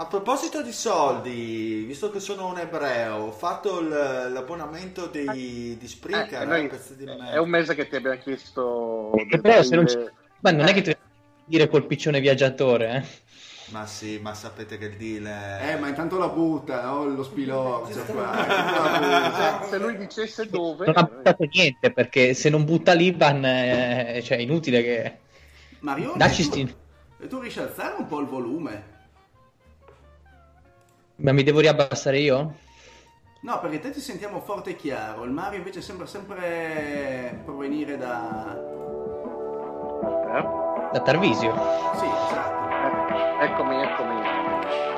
A proposito di soldi, visto che sono un ebreo, ho fatto l- l'abbonamento di, di Spreaker. Eh, noi- eh. È un mese che ti abbiamo chiesto... Che però se non ci- Ma non è che ti dire col piccione viaggiatore, eh? Ma sì, ma sapete che il deal è... Eh, ma intanto la butta, no? Lo spilorzo qua. Cioè, se lui dicesse dove... Non ha buttato niente perché se non butta l'Iban, eh, cioè è inutile che. Marione, Dacci tu, sti- tu riesci a alzare un po' il volume? Ma mi devo riabbassare io? No, perché te ti sentiamo forte e chiaro. Il Mario invece sembra sempre provenire da... Eh? Da Tarvisio. Sì, esatto. Eh, Eccomi, eccomi.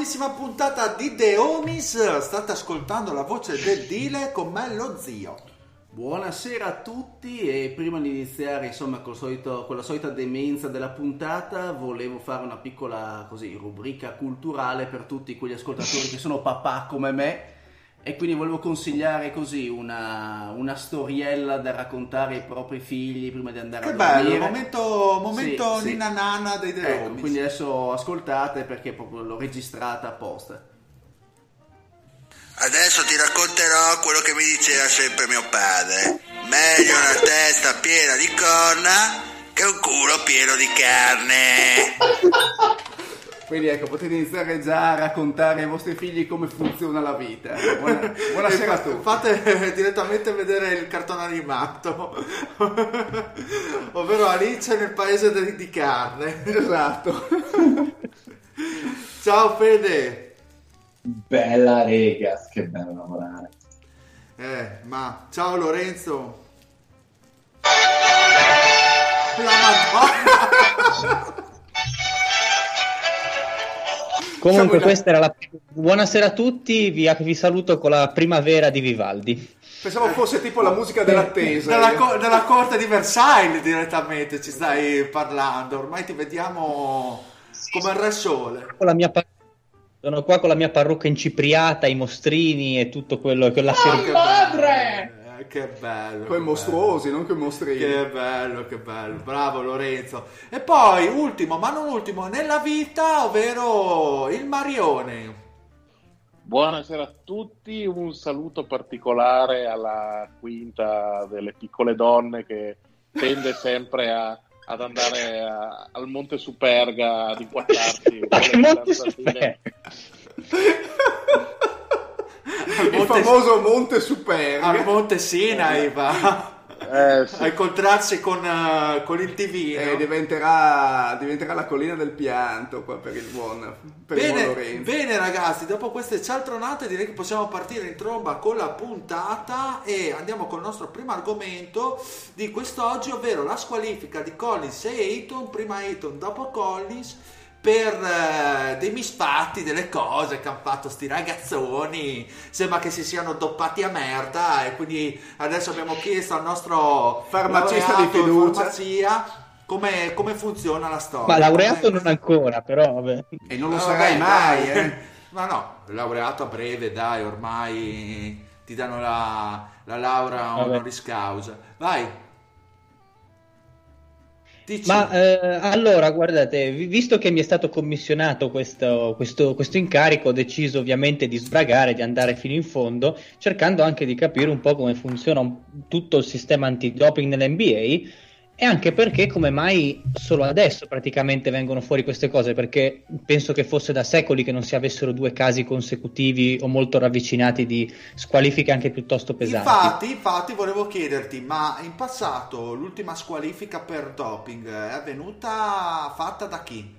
nuovissima puntata di The Homies. State ascoltando la voce del Dile con me lo zio. Buonasera a tutti e prima di iniziare insomma solito- con la solita demenza della puntata volevo fare una piccola così, rubrica culturale per tutti quegli ascoltatori che sono papà come me e quindi volevo consigliare così una, una storiella da raccontare ai propri figli prima di andare Che a bello, dormire. momento, momento Sì, sì. ninna nana dei The Ecco, quindi adesso ascoltate perché proprio l'ho registrata apposta. Adesso ti racconterò quello che mi diceva sempre mio padre. Meglio una testa piena di corna che un culo pieno di carne. Quindi ecco, potete iniziare già a raccontare ai vostri figli come funziona la vita. Buona- buonasera a tutti. Fate direttamente vedere il cartone animato, ovvero Alice nel paese di carne. Esatto. Ciao Fede. Bella rega, che bello lavorare. Eh, ma ciao Lorenzo. La Madonna. Comunque, in- questa era la. Buonasera a tutti, vi, vi saluto con la primavera di Vivaldi. Pensavo fosse tipo la musica dell'attesa. Dalla, co- dalla corte di Versailles direttamente ci stai parlando. Ormai ti vediamo come il Re Sole. Con la mia par- Sono qua con la mia parrucca incipriata, i mostrini e tutto quello che la Che bello, eh, che bello. Quei che mostruosi, non quei mostrini. Che bello, che bello, bravo Lorenzo. E poi, ultimo, ma non ultimo, nella vita, ovvero il Marione. Buonasera a tutti, un saluto particolare alla quinta delle piccole donne che tende sempre a- ad andare a- al Monte Superga ad inquadrarsi. Monte fidanzatine. Il Monte- famoso Monte Superga. Al Monte Sinai va Eh, sì. a incontrarsi con, eh, con il TV. Eh, diventerà, diventerà la collina del pianto qua per il buon, per il buon Bene, Lorenzo. bene ragazzi, dopo queste cialtronate direi che possiamo partire in tromba con la puntata e andiamo col nostro primo argomento di quest'oggi, ovvero la squalifica di Collins e Ayton, prima Ayton, dopo Collins, per eh, dei misfatti, delle cose che hanno fatto sti ragazzoni, sembra che si siano doppati a merda e quindi adesso abbiamo chiesto al nostro Farmacista di fiducia. farmacia come, come funziona la storia. Ma laureato Come- non ancora, però vabbè. E non lo Ah, sarai mai, dai. eh. Ma no, laureato a breve, dai, ormai ti danno la, la laurea honoris causa. Vai. Dici- Ma eh, allora, guardate, vi- visto che mi è stato commissionato questo, questo- questo incarico, ho deciso ovviamente di sbragare, di andare fino in fondo, cercando anche di capire un po' come funziona un- tutto il sistema antidoping nell'NBA e anche perché come mai solo adesso praticamente vengono fuori queste cose, perché penso che fosse da secoli che non si avessero due casi consecutivi o molto ravvicinati di squalifiche anche piuttosto pesanti. Infatti, infatti, volevo chiederti, ma in passato l'ultima squalifica per doping è avvenuta fatta da chi?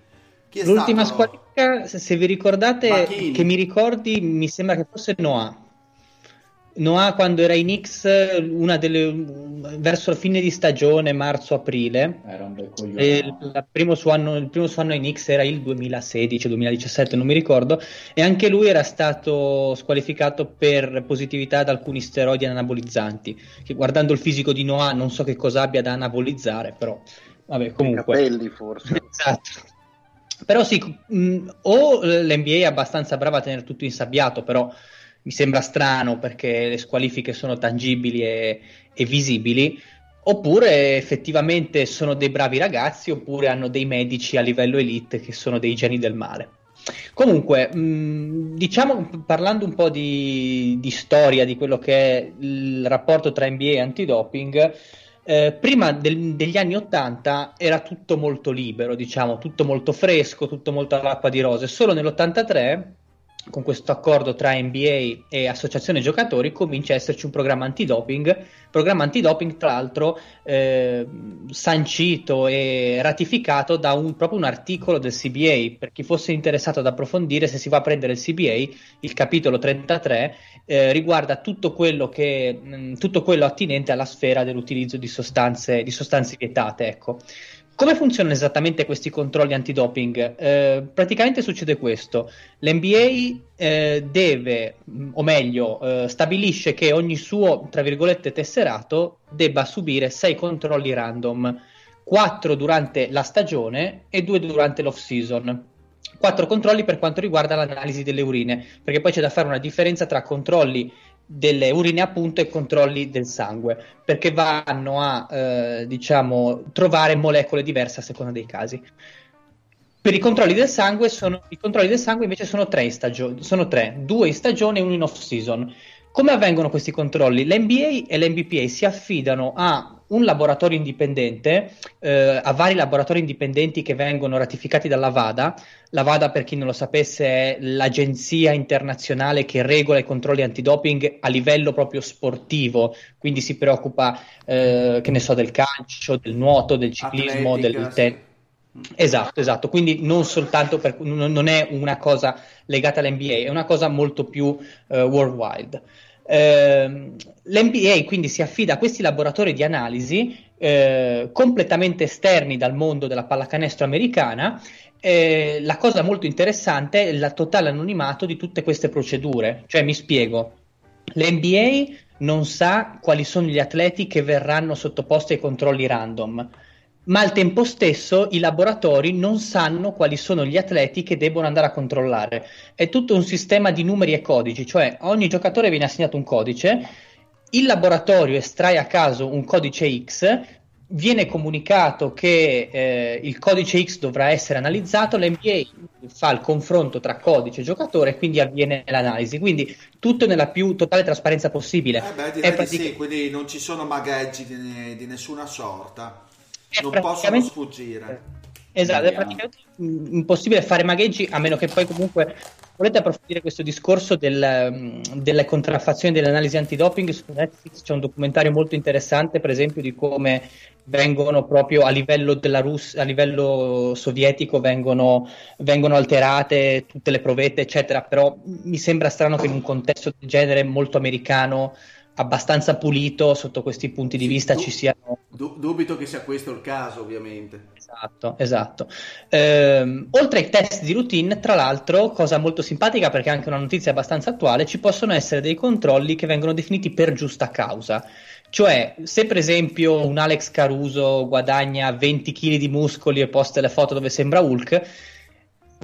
Chi è L'ultima stato? squalifica, se, vi ricordate, che mi ricordi, mi sembra che fosse Noah. Noah quando era in X, una delle, verso la fine di stagione, marzo-aprile. Era un bel coglione. Il, primo suo anno, il primo suo anno in X era il 2016-2017, non mi ricordo, e anche lui era stato squalificato per positività ad alcuni steroidi anabolizzanti. Che guardando il fisico di Noah, non so che cosa abbia da anabolizzare, però vabbè, I comunque. capelli forse. Esatto. Però sì, mh, o l'NBA è abbastanza brava a tenere tutto insabbiato, però mi sembra strano perché le squalifiche sono tangibili e, e visibili, oppure effettivamente sono dei bravi ragazzi, oppure hanno dei medici a livello elite che sono dei geni del male. Comunque, mh, diciamo, parlando un po' di, di storia di quello che è il rapporto tra NBA e antidoping, eh, prima del- degli anni 80 era tutto molto libero, diciamo, tutto molto fresco, tutto molto all'acqua di rose. Solo nell'83, con questo accordo tra NBA e Associazione Giocatori, comincia a esserci un programma antidoping. Programma antidoping, tra l'altro, eh, sancito e ratificato da un, proprio un articolo del CBA. Per chi fosse interessato ad approfondire, se si va a prendere il CBA, il capitolo 33 eh, riguarda tutto quello, che, mh, tutto quello attinente alla sfera dell'utilizzo di sostanze, di sostanze vietate. Ecco. Come funzionano esattamente questi controlli antidoping? Eh, praticamente succede questo: l'NBA eh, deve, mh, o meglio, eh, stabilisce che ogni suo, tra virgolette, tesserato debba subire sei controlli random, quattro durante la stagione e due durante l'off season. Quattro controlli per quanto riguarda l'analisi delle urine, perché poi c'è da fare una differenza tra controlli delle urine appunto e controlli del sangue, perché vanno a eh, diciamo trovare molecole diverse a seconda dei casi. Per i controlli del sangue, sono, i controlli del sangue invece sono tre, in stagio- sono tre, due in stagione e uno in off season. Come avvengono questi controlli? L'NBA e l'NBPA si affidano a un laboratorio indipendente, eh, a vari laboratori indipendenti che vengono ratificati dalla VADA. La VADA, per chi non lo sapesse, è l'agenzia internazionale che regola i controlli antidoping a livello proprio sportivo, quindi si preoccupa, eh, che ne so, del calcio, del nuoto, del ciclismo, Atletica, del tennis. sì. Esatto, esatto, quindi non soltanto per, non è una cosa legata all'NBA, è una cosa molto più eh, worldwide. Ehm, L'NBA quindi si affida a questi laboratori di analisi eh, completamente esterni dal mondo della pallacanestro americana. La cosa molto interessante è il totale anonimato di tutte queste procedure, cioè mi spiego, l'NBA non sa quali sono gli atleti che verranno sottoposti ai controlli random ma al tempo stesso i laboratori non sanno quali sono gli atleti che debbono andare a controllare. È tutto un sistema di numeri e codici, cioè ogni giocatore viene assegnato un codice, il laboratorio estrae a caso un codice X, viene comunicato che eh, il codice X dovrà essere analizzato, l'NBA fa il confronto tra codice e giocatore e quindi avviene l'analisi. Quindi tutto nella più totale trasparenza possibile. Eh beh, È direi di pratica- sì, quindi non ci sono magheggi di, di nessuna sorta. Non possono sfuggire. Esatto, è praticamente impossibile fare magheggi a meno che poi comunque volete approfondire questo discorso del, mm, delle contraffazioni delle analisi antidoping. Su Netflix c'è un documentario molto interessante per esempio di come vengono proprio a livello della Russia a livello sovietico vengono, vengono alterate tutte le provette eccetera. Però mi sembra strano che in un contesto del genere molto americano abbastanza pulito sotto questi punti di Sì, vista tu- ci siano Du- dubito che sia questo il caso, ovviamente. Esatto, esatto. Ehm, oltre ai test di routine, tra l'altro, cosa molto simpatica perché è anche una notizia abbastanza attuale, ci possono essere dei controlli che vengono definiti per giusta causa. Cioè, se per esempio un Alex Caruso guadagna 20 kg di muscoli e posta le foto dove sembra Hulk,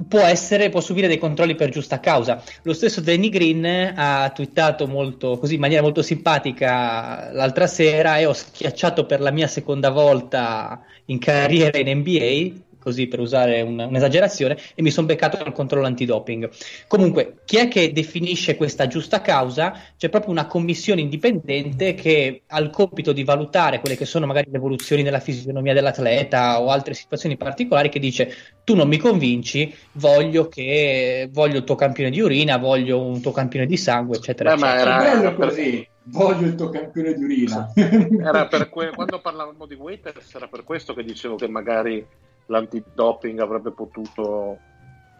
può, essere, può subire dei controlli per giusta causa. Lo stesso Danny Green ha twittato molto, così, in maniera molto simpatica l'altra sera e ho schiacciato per la mia seconda volta in carriera in NBA così per usare un, un'esagerazione, e mi sono beccato il controllo antidoping. Comunque, chi è che definisce questa giusta causa? C'è proprio una commissione indipendente che ha il compito di valutare quelle che sono magari le evoluzioni nella fisionomia dell'atleta o altre situazioni particolari che dice tu non mi convinci, voglio, che, voglio il tuo campione di urina, voglio un tuo campione di sangue, eccetera. Eh, ma era, era così. Voglio il tuo campione di urina. Era per que- quando parlavamo di Waiters era per questo che dicevo che magari l'antidoping avrebbe potuto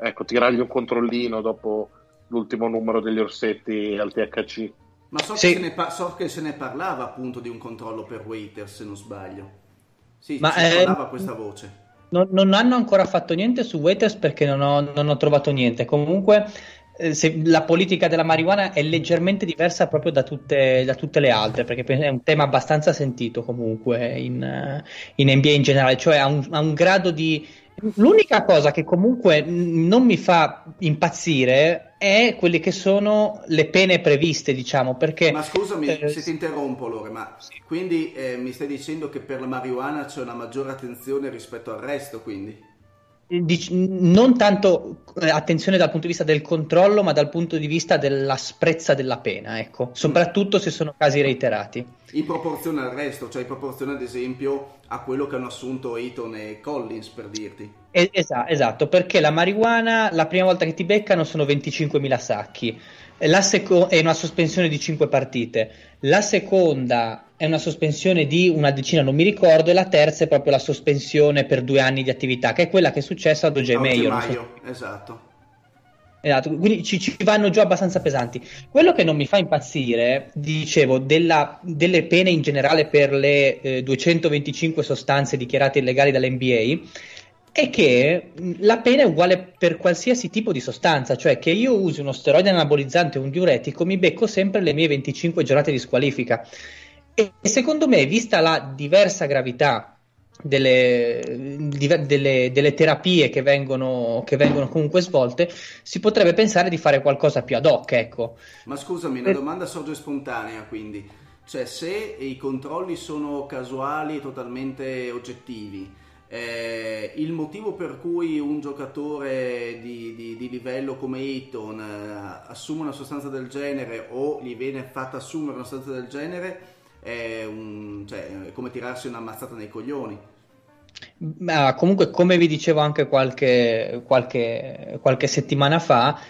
ecco, tirargli un controllino dopo l'ultimo numero degli orsetti al THC. Ma so, sì. che, se pa- so che se ne parlava appunto di un controllo per waiter, se non sbaglio. Sì, Ma si eh, parlava questa voce. Non, non, hanno ancora fatto niente su waiters perché non ho, non ho trovato niente. Comunque se la politica della marijuana è leggermente diversa proprio da tutte, da tutte, le altre, perché è un tema abbastanza sentito comunque in, eh, in NBA in generale, cioè ha un, ha un grado di... L'unica cosa che comunque non mi fa impazzire è quelle che sono le pene previste, diciamo, perché... Ma scusami eh, se ti interrompo, Lore, ma sì. quindi eh, mi stai dicendo che per la marijuana c'è una maggiore attenzione rispetto al resto, quindi? Non tanto eh, attenzione dal punto di vista del controllo, ma dal punto di vista dell'asprezza della pena, ecco, soprattutto se sono casi reiterati. In proporzione al resto, cioè in proporzione ad esempio a quello che hanno assunto Eaton e Collins, per dirti. Es- esatto, perché la marijuana la prima volta che ti beccano sono 25.000 sacchi, la seco- è una sospensione di 5 partite, la seconda è una sospensione di una decina, non mi ricordo, e la terza è proprio la sospensione per due anni di attività, che è quella che è successa ad OJ Mayo. So. Esatto. Esatto, quindi ci, ci, vanno giù abbastanza pesanti. Quello che non mi fa impazzire, dicevo, della, delle pene in generale per le eh, 225 sostanze dichiarate illegali dall'NBA è che la pena è uguale per qualsiasi tipo di sostanza, cioè che io usi uno steroide anabolizzante o un diuretico, mi becco sempre le mie 25 giornate di squalifica. E secondo me, vista la diversa gravità delle, delle, delle terapie che vengono, che vengono, comunque svolte, si potrebbe pensare di fare qualcosa più ad hoc. Ecco. Ma scusami, una domanda sorge spontanea quindi. Cioè, se i controlli sono casuali e totalmente oggettivi, eh, il motivo per cui un giocatore di, di, di livello come Eaton eh, assume una sostanza del genere o gli viene fatta assumere una sostanza del genere è, un, cioè, è come tirarsi una mazzata nei coglioni. Ma comunque, come vi dicevo anche qualche, qualche, qualche settimana fa,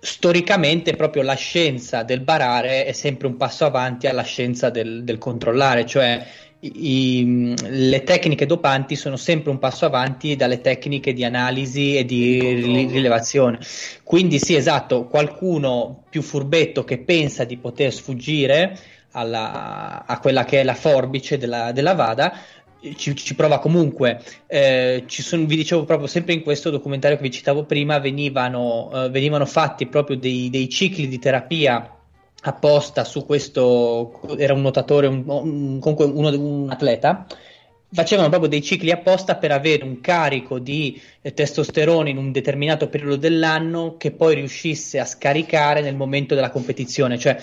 storicamente proprio la scienza del barare è sempre un passo avanti alla scienza del, del controllare, cioè i, le tecniche dopanti sono sempre un passo avanti dalle tecniche di analisi e di rilevazione. Quindi sì, esatto, qualcuno più furbetto che pensa di poter sfuggire alla, a quella che è la forbice della, della Vada, ci, ci, prova comunque. Eh, sono, vi dicevo proprio sempre in questo documentario che vi citavo prima, venivano, eh, venivano fatti proprio dei, dei, cicli di terapia apposta su questo, era un nuotatore, un, un, comunque uno, un atleta. Facevano proprio dei cicli apposta per avere un carico di eh, testosterone in un determinato periodo dell'anno che poi riuscisse a scaricare nel momento della competizione. Cioè,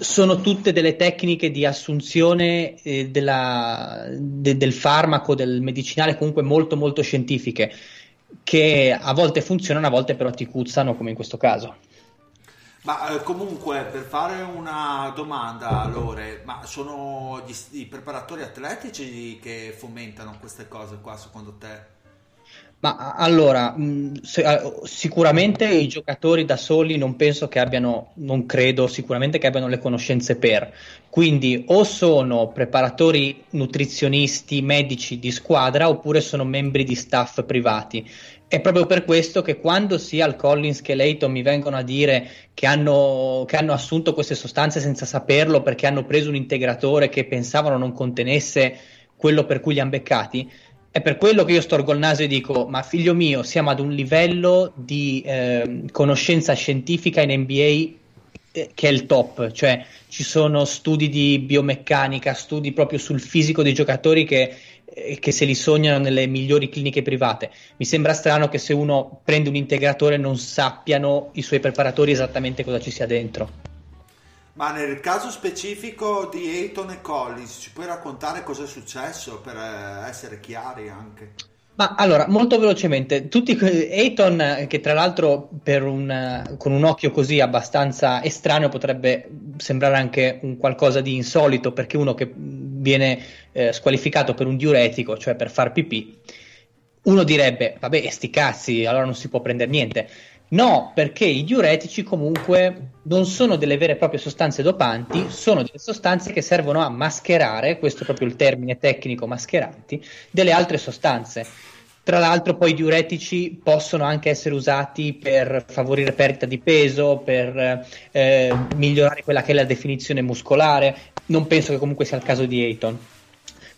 sono tutte delle tecniche di assunzione eh, della, de, del farmaco, del medicinale, comunque molto molto scientifiche, che a volte funzionano, a volte però ti cuzzano, come in questo caso. Ma eh, comunque, per fare una domanda, Lore, ma sono gli, i preparatori atletici che fomentano queste cose qua, secondo te? Ma allora, sicuramente i giocatori da soli non penso che abbiano, non credo sicuramente che abbiano le conoscenze per. Quindi o sono preparatori nutrizionisti, medici di squadra oppure sono membri di staff privati. È proprio per questo che quando sia il Collins che Leighton mi vengono a dire che hanno, che hanno assunto queste sostanze senza saperlo perché hanno preso un integratore che pensavano non contenesse quello per cui li hanno beccati, è per quello che io storgo il naso e dico: Ma figlio mio, siamo ad un livello di eh, conoscenza scientifica in NBA eh, che è il top, cioè ci sono studi di biomeccanica, studi proprio sul fisico dei giocatori che e che se li sognano nelle migliori cliniche private. Mi sembra strano che se uno prende un integratore non sappiano i suoi preparatori esattamente cosa ci sia dentro. Ma nel caso specifico di Ayton e Collins, ci puoi raccontare cosa è successo per eh, essere chiari anche? Ma allora, molto velocemente, tutti Ayton, che tra l'altro un, con un occhio così abbastanza estraneo potrebbe sembrare anche un qualcosa di insolito, perché uno che viene eh, squalificato per un diuretico, cioè per far pipì, uno direbbe, vabbè, sti cazzi, allora non si può prendere niente. No, perché i diuretici comunque non sono delle vere e proprie sostanze dopanti, sono delle sostanze che servono a mascherare, questo è proprio il termine tecnico mascheranti, delle altre sostanze. Tra l'altro poi i diuretici possono anche essere usati per favorire perdita di peso, per eh, migliorare quella che è la definizione muscolare. Non penso che comunque sia il caso di Ayton.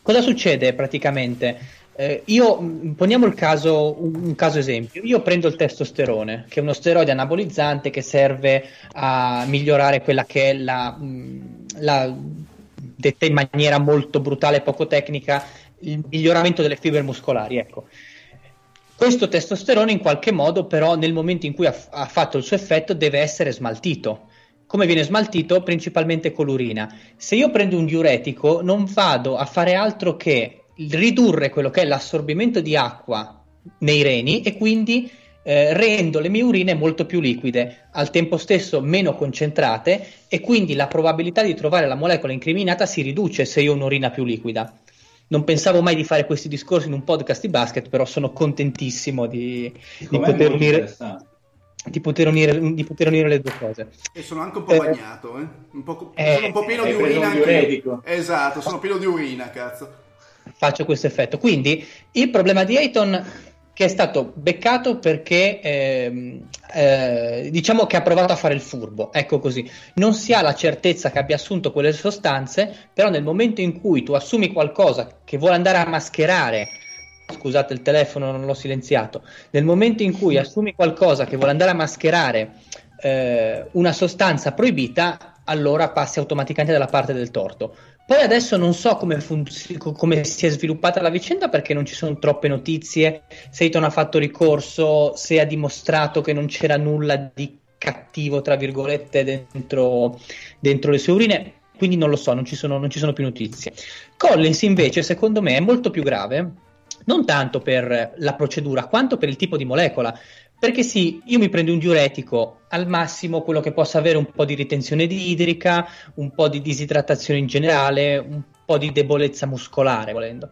Cosa succede praticamente? Eh, io mm, poniamo il caso, un, caso esempio. Io prendo il testosterone, che è uno steroide anabolizzante che serve a migliorare quella che è la, mm, la detta in maniera molto brutale e poco tecnica, il miglioramento delle fibre muscolari. Ecco. Questo testosterone in qualche modo però nel momento in cui ha, ha fatto il suo effetto deve essere smaltito. Come viene smaltito? Principalmente con l'urina. Se io prendo un diuretico non vado a fare altro che ridurre quello che è l'assorbimento di acqua nei reni e quindi eh, rendo le mie urine molto più liquide, al tempo stesso meno concentrate e quindi la probabilità di trovare la molecola incriminata si riduce se io ho un'urina più liquida non pensavo mai di fare questi discorsi in un podcast di basket, però sono contentissimo di, di poter, unire, di, poter unire, di poter unire, le due cose. E sono anche un po' eh, bagnato, eh? Un po', eh, sono un po' pieno di urina anche Esatto, sono pieno di urina, cazzo. Faccio questo effetto. Quindi il problema di Ayton che è stato beccato perché eh, eh, diciamo che ha provato a fare il furbo, ecco così. Non si ha la certezza che abbia assunto quelle sostanze, però nel momento in cui tu assumi qualcosa che vuole andare a mascherare scusate il telefono non l'ho silenziato nel momento in cui assumi qualcosa che vuole andare a mascherare eh, una sostanza proibita allora passi automaticamente dalla parte del torto poi adesso non so come, funzi- come, si è sviluppata la vicenda perché non ci sono troppe notizie, se Eton ha fatto ricorso, se ha dimostrato che non c'era nulla di cattivo, tra virgolette, dentro, dentro le sue urine, quindi non lo so, non ci, sono, non ci sono più notizie. Collins invece, secondo me, è molto più grave, non tanto per la procedura quanto per il tipo di molecola, perché sì, io mi prendo un diuretico, al massimo quello che possa avere un po' di ritenzione di idrica, un po' di disidratazione in generale, un po' di debolezza muscolare, volendo.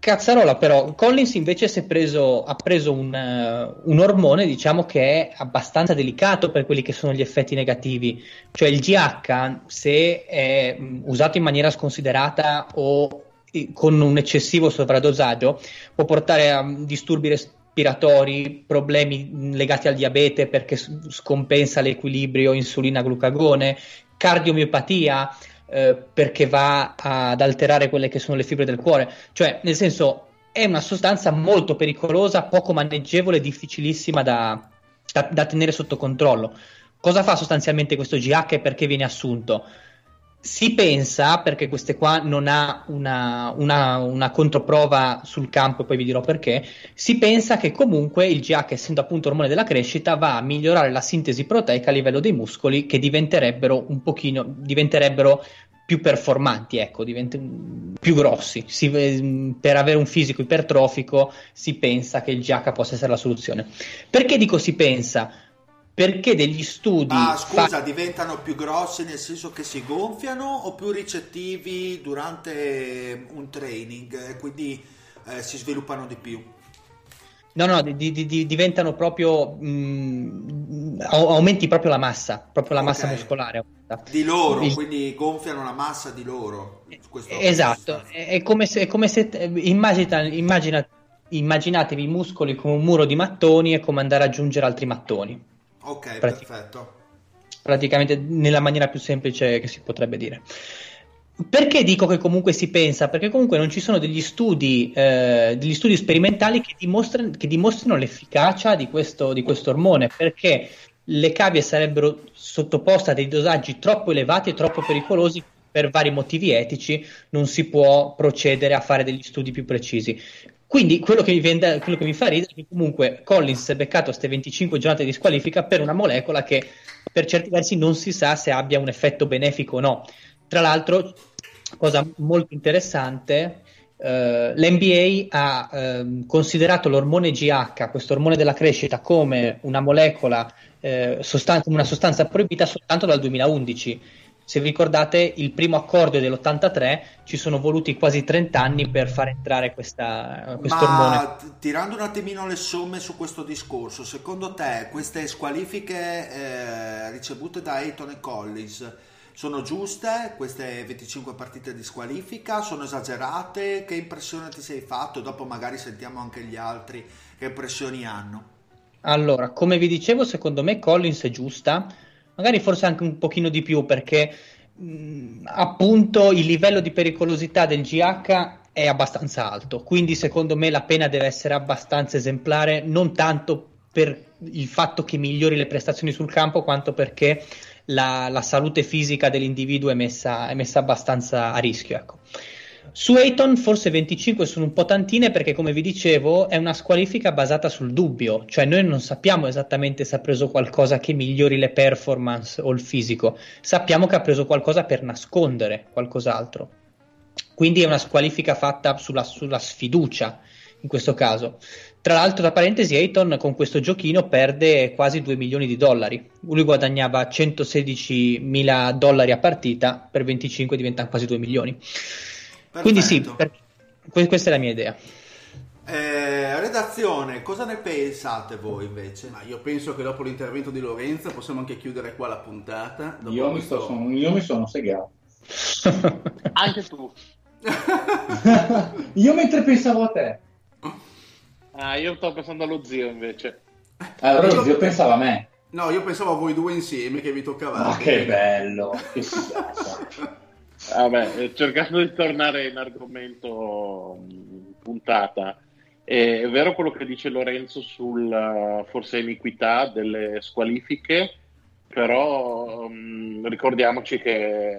Cazzarola, però, Collins invece preso, ha preso un, uh, un, ormone, diciamo che è abbastanza delicato per quelli che sono gli effetti negativi. Cioè il GH, se è um, usato in maniera sconsiderata o con un eccessivo sovradosaggio, può portare a um, disturbi respiratori respiratori, problemi legati al diabete perché scompensa l'equilibrio insulina-glucagone, cardiomiopatia eh, perché va ad alterare quelle che sono le fibre del cuore. Cioè, nel senso, è una sostanza molto pericolosa, poco maneggevole, difficilissima da, da, da tenere sotto controllo. Cosa fa sostanzialmente questo GH e perché viene assunto? Si pensa, perché queste qua non ha una, una, una, controprova sul campo, poi vi dirò perché, si pensa che comunque il GH, essendo appunto ormone della crescita, va a migliorare la sintesi proteica a livello dei muscoli che diventerebbero un pochino, diventerebbero più performanti, ecco, divent- più grossi. Si, per avere un fisico ipertrofico si pensa che il GH possa essere la soluzione. Perché dico si pensa? Perché degli studi... Ah, scusa, fa... diventano più grossi nel senso che si gonfiano o più ricettivi durante un training e quindi eh, si sviluppano di più? No, no, di, di, di, diventano proprio... Mh, aumenti proprio la massa, proprio la okay. massa muscolare. Di loro, Il... quindi gonfiano la massa di loro. esatto, è, come se... È come se immagina, immagina, immaginatevi i muscoli come un muro di mattoni e come andare ad aggiungere altri mattoni. Ok, Pratic- perfetto. Praticamente nella maniera più semplice che si potrebbe dire. Perché dico che comunque si pensa? Perché comunque non ci sono degli studi, eh, degli studi sperimentali che dimostrano, che dimostrano l'efficacia di questo, di questo ormone, perché le cavie sarebbero sottoposte a dei dosaggi troppo elevati e troppo pericolosi per vari motivi etici non si può procedere a fare degli studi più precisi. Quindi quello che mi, vende, quello che mi fa ridere è che comunque Collins è beccato queste 25 giornate di squalifica per una molecola che per certi versi non si sa se abbia un effetto benefico o no. Tra l'altro, cosa molto interessante, Uh, L'NBA ha uh, considerato l'ormone GH, questo ormone della crescita, come una molecola, uh, sostan- una sostanza proibita soltanto dal 2011. Se vi ricordate, il primo accordo dell'83 ci sono voluti quasi 30 anni per far entrare questa, questo Ma ormone. tirando un attimino le somme su questo discorso, secondo te queste squalifiche eh, ricevute da Ayton e Collins sono giuste? Queste 25 partite di squalifica sono esagerate? Che impressione ti sei fatto? Dopo magari sentiamo anche gli altri che impressioni hanno. Allora, come vi dicevo, secondo me Collins è giusta, magari forse anche un pochino di più perché mh, appunto il livello di pericolosità del GH è abbastanza alto, quindi secondo me la pena deve essere abbastanza esemplare, non tanto per il fatto che migliori le prestazioni sul campo, quanto perché la, la salute fisica dell'individuo è messa, è messa abbastanza a rischio. Ecco. Su Ayton forse 25 sono un po' tantine perché come vi dicevo è una squalifica basata sul dubbio, cioè noi non sappiamo esattamente se ha preso qualcosa che migliori le performance o il fisico, sappiamo che ha preso qualcosa per nascondere qualcos'altro. Quindi è una squalifica fatta sulla, sulla sfiducia in questo caso. Tra l'altro, tra parentesi, Ayton con questo giochino perde quasi 2 milioni di dollari. Lui guadagnava 116 mila dollari a partita, per 25 diventa quasi 2 milioni. Quindi sì, Perfetto. per- questa è la mia idea. Eh, redazione, cosa ne pensate voi invece? Ma io penso che dopo l'intervento di Lorenzo possiamo anche chiudere qua la puntata. Dopo Io mi, sto, sono, io mi sono segato. Anche tu. io mentre pensavo a te. Ah, io stavo pensando allo zio invece. Allora lo zio pensava a me. No, io pensavo a voi due insieme che vi toccava. Ma che bello, che figata. Vabbè, eh, cercando di tornare in argomento mh, puntata, eh, è vero quello che dice Lorenzo sulla forse iniquità delle squalifiche, però mh, ricordiamoci che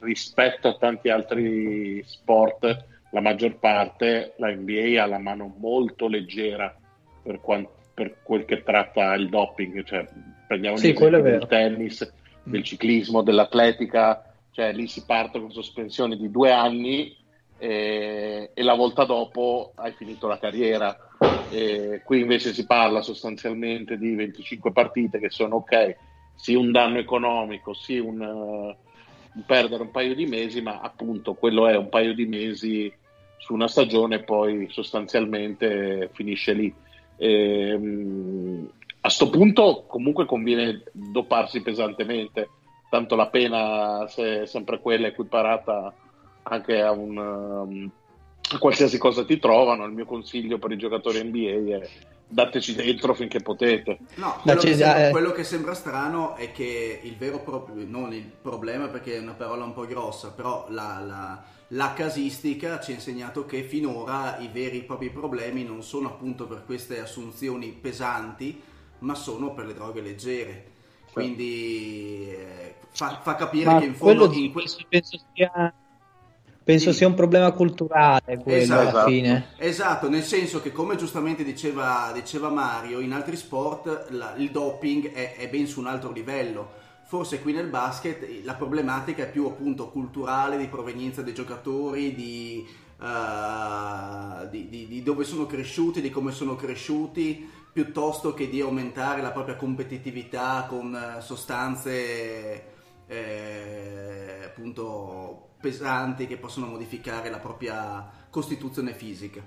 rispetto a tanti altri sport, la maggior parte la NBA ha la mano molto leggera per, quan- per quel che tratta il doping, cioè prendiamo Sì, esempi del tennis, del ciclismo, dell'atletica, cioè lì si parte con sospensioni di due anni e, e la volta dopo hai finito la carriera. E qui invece si parla sostanzialmente di 25 partite che sono ok, sì un danno economico, sì un, eh, un perdere un paio di mesi, ma appunto quello è un paio di mesi su una stagione e poi sostanzialmente finisce lì. Ehm, a sto punto comunque conviene doparsi pesantemente, tanto la pena se è sempre quella equiparata anche a un um, a qualsiasi cosa ti trovano. Il mio consiglio per i giocatori NBA è dateci dentro finché potete. No, quello, che c'è- sembra, eh. quello che sembra strano è che il vero problema, non il problema perché è una parola un po' grossa, però la, la- la casistica ci ha insegnato che finora i veri e propri problemi non sono appunto per queste assunzioni pesanti, ma sono per le droghe leggere. Quindi eh, fa, fa capire Ma che in fondo... quello in que- penso, sia, penso Sì. sia un problema culturale quello Esatto. alla fine. Esatto, nel senso che come giustamente diceva, diceva Mario, in altri sport la- il doping è, è ben su un altro livello. Forse qui nel basket la problematica è più appunto culturale, di provenienza dei giocatori, di, eh, di- di- di dove sono cresciuti, di come sono cresciuti, piuttosto che di aumentare la propria competitività con eh, sostanze eh, appunto pesanti che possono modificare la propria costituzione fisica.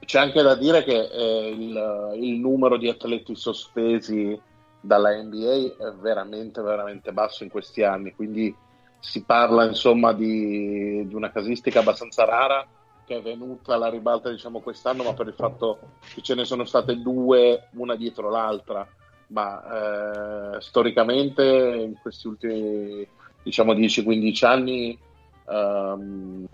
C'è anche da dire che eh, il, il numero di atleti sospesi dalla NBA è veramente, veramente basso in questi anni, quindi si parla insomma di, di una casistica abbastanza rara che è venuta alla ribalta diciamo quest'anno, ma per il fatto che ce ne sono state due una dietro l'altra, ma eh, storicamente in questi ultimi diciamo 10-15 anni ehm,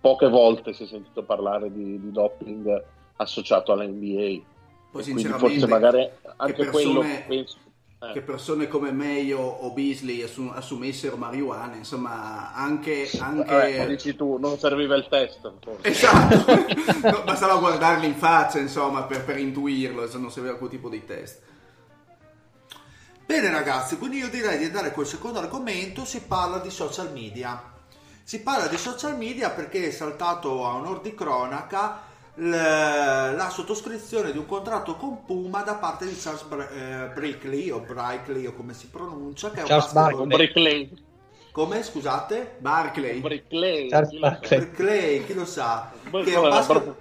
poche volte si è sentito parlare di, di doping associato alla NBA. Poi sinceramente forse magari che anche persone- quello penso, Eh. che persone come Mayo o Beasley assu- assumessero marijuana, insomma, anche... anche... Vabbè, dici tu, non serviva il test. forse. Esatto, No, bastava guardarli in faccia, insomma, per, per intuirlo, se non serviva alcun tipo di test. Bene ragazzi, quindi io direi di andare col secondo argomento, si parla di social media. Si parla di social media perché è saltato a onor di cronaca la sottoscrizione di un contratto con Puma da parte di Charles Br- eh, Brickley o Brickley o come si pronuncia, che è un Charles Un bricklay. Come scusate? Barclay. Un bricklay. Charles chi lo sa? Barkley. Brickley, chi lo sa? Beh, Che è un basket-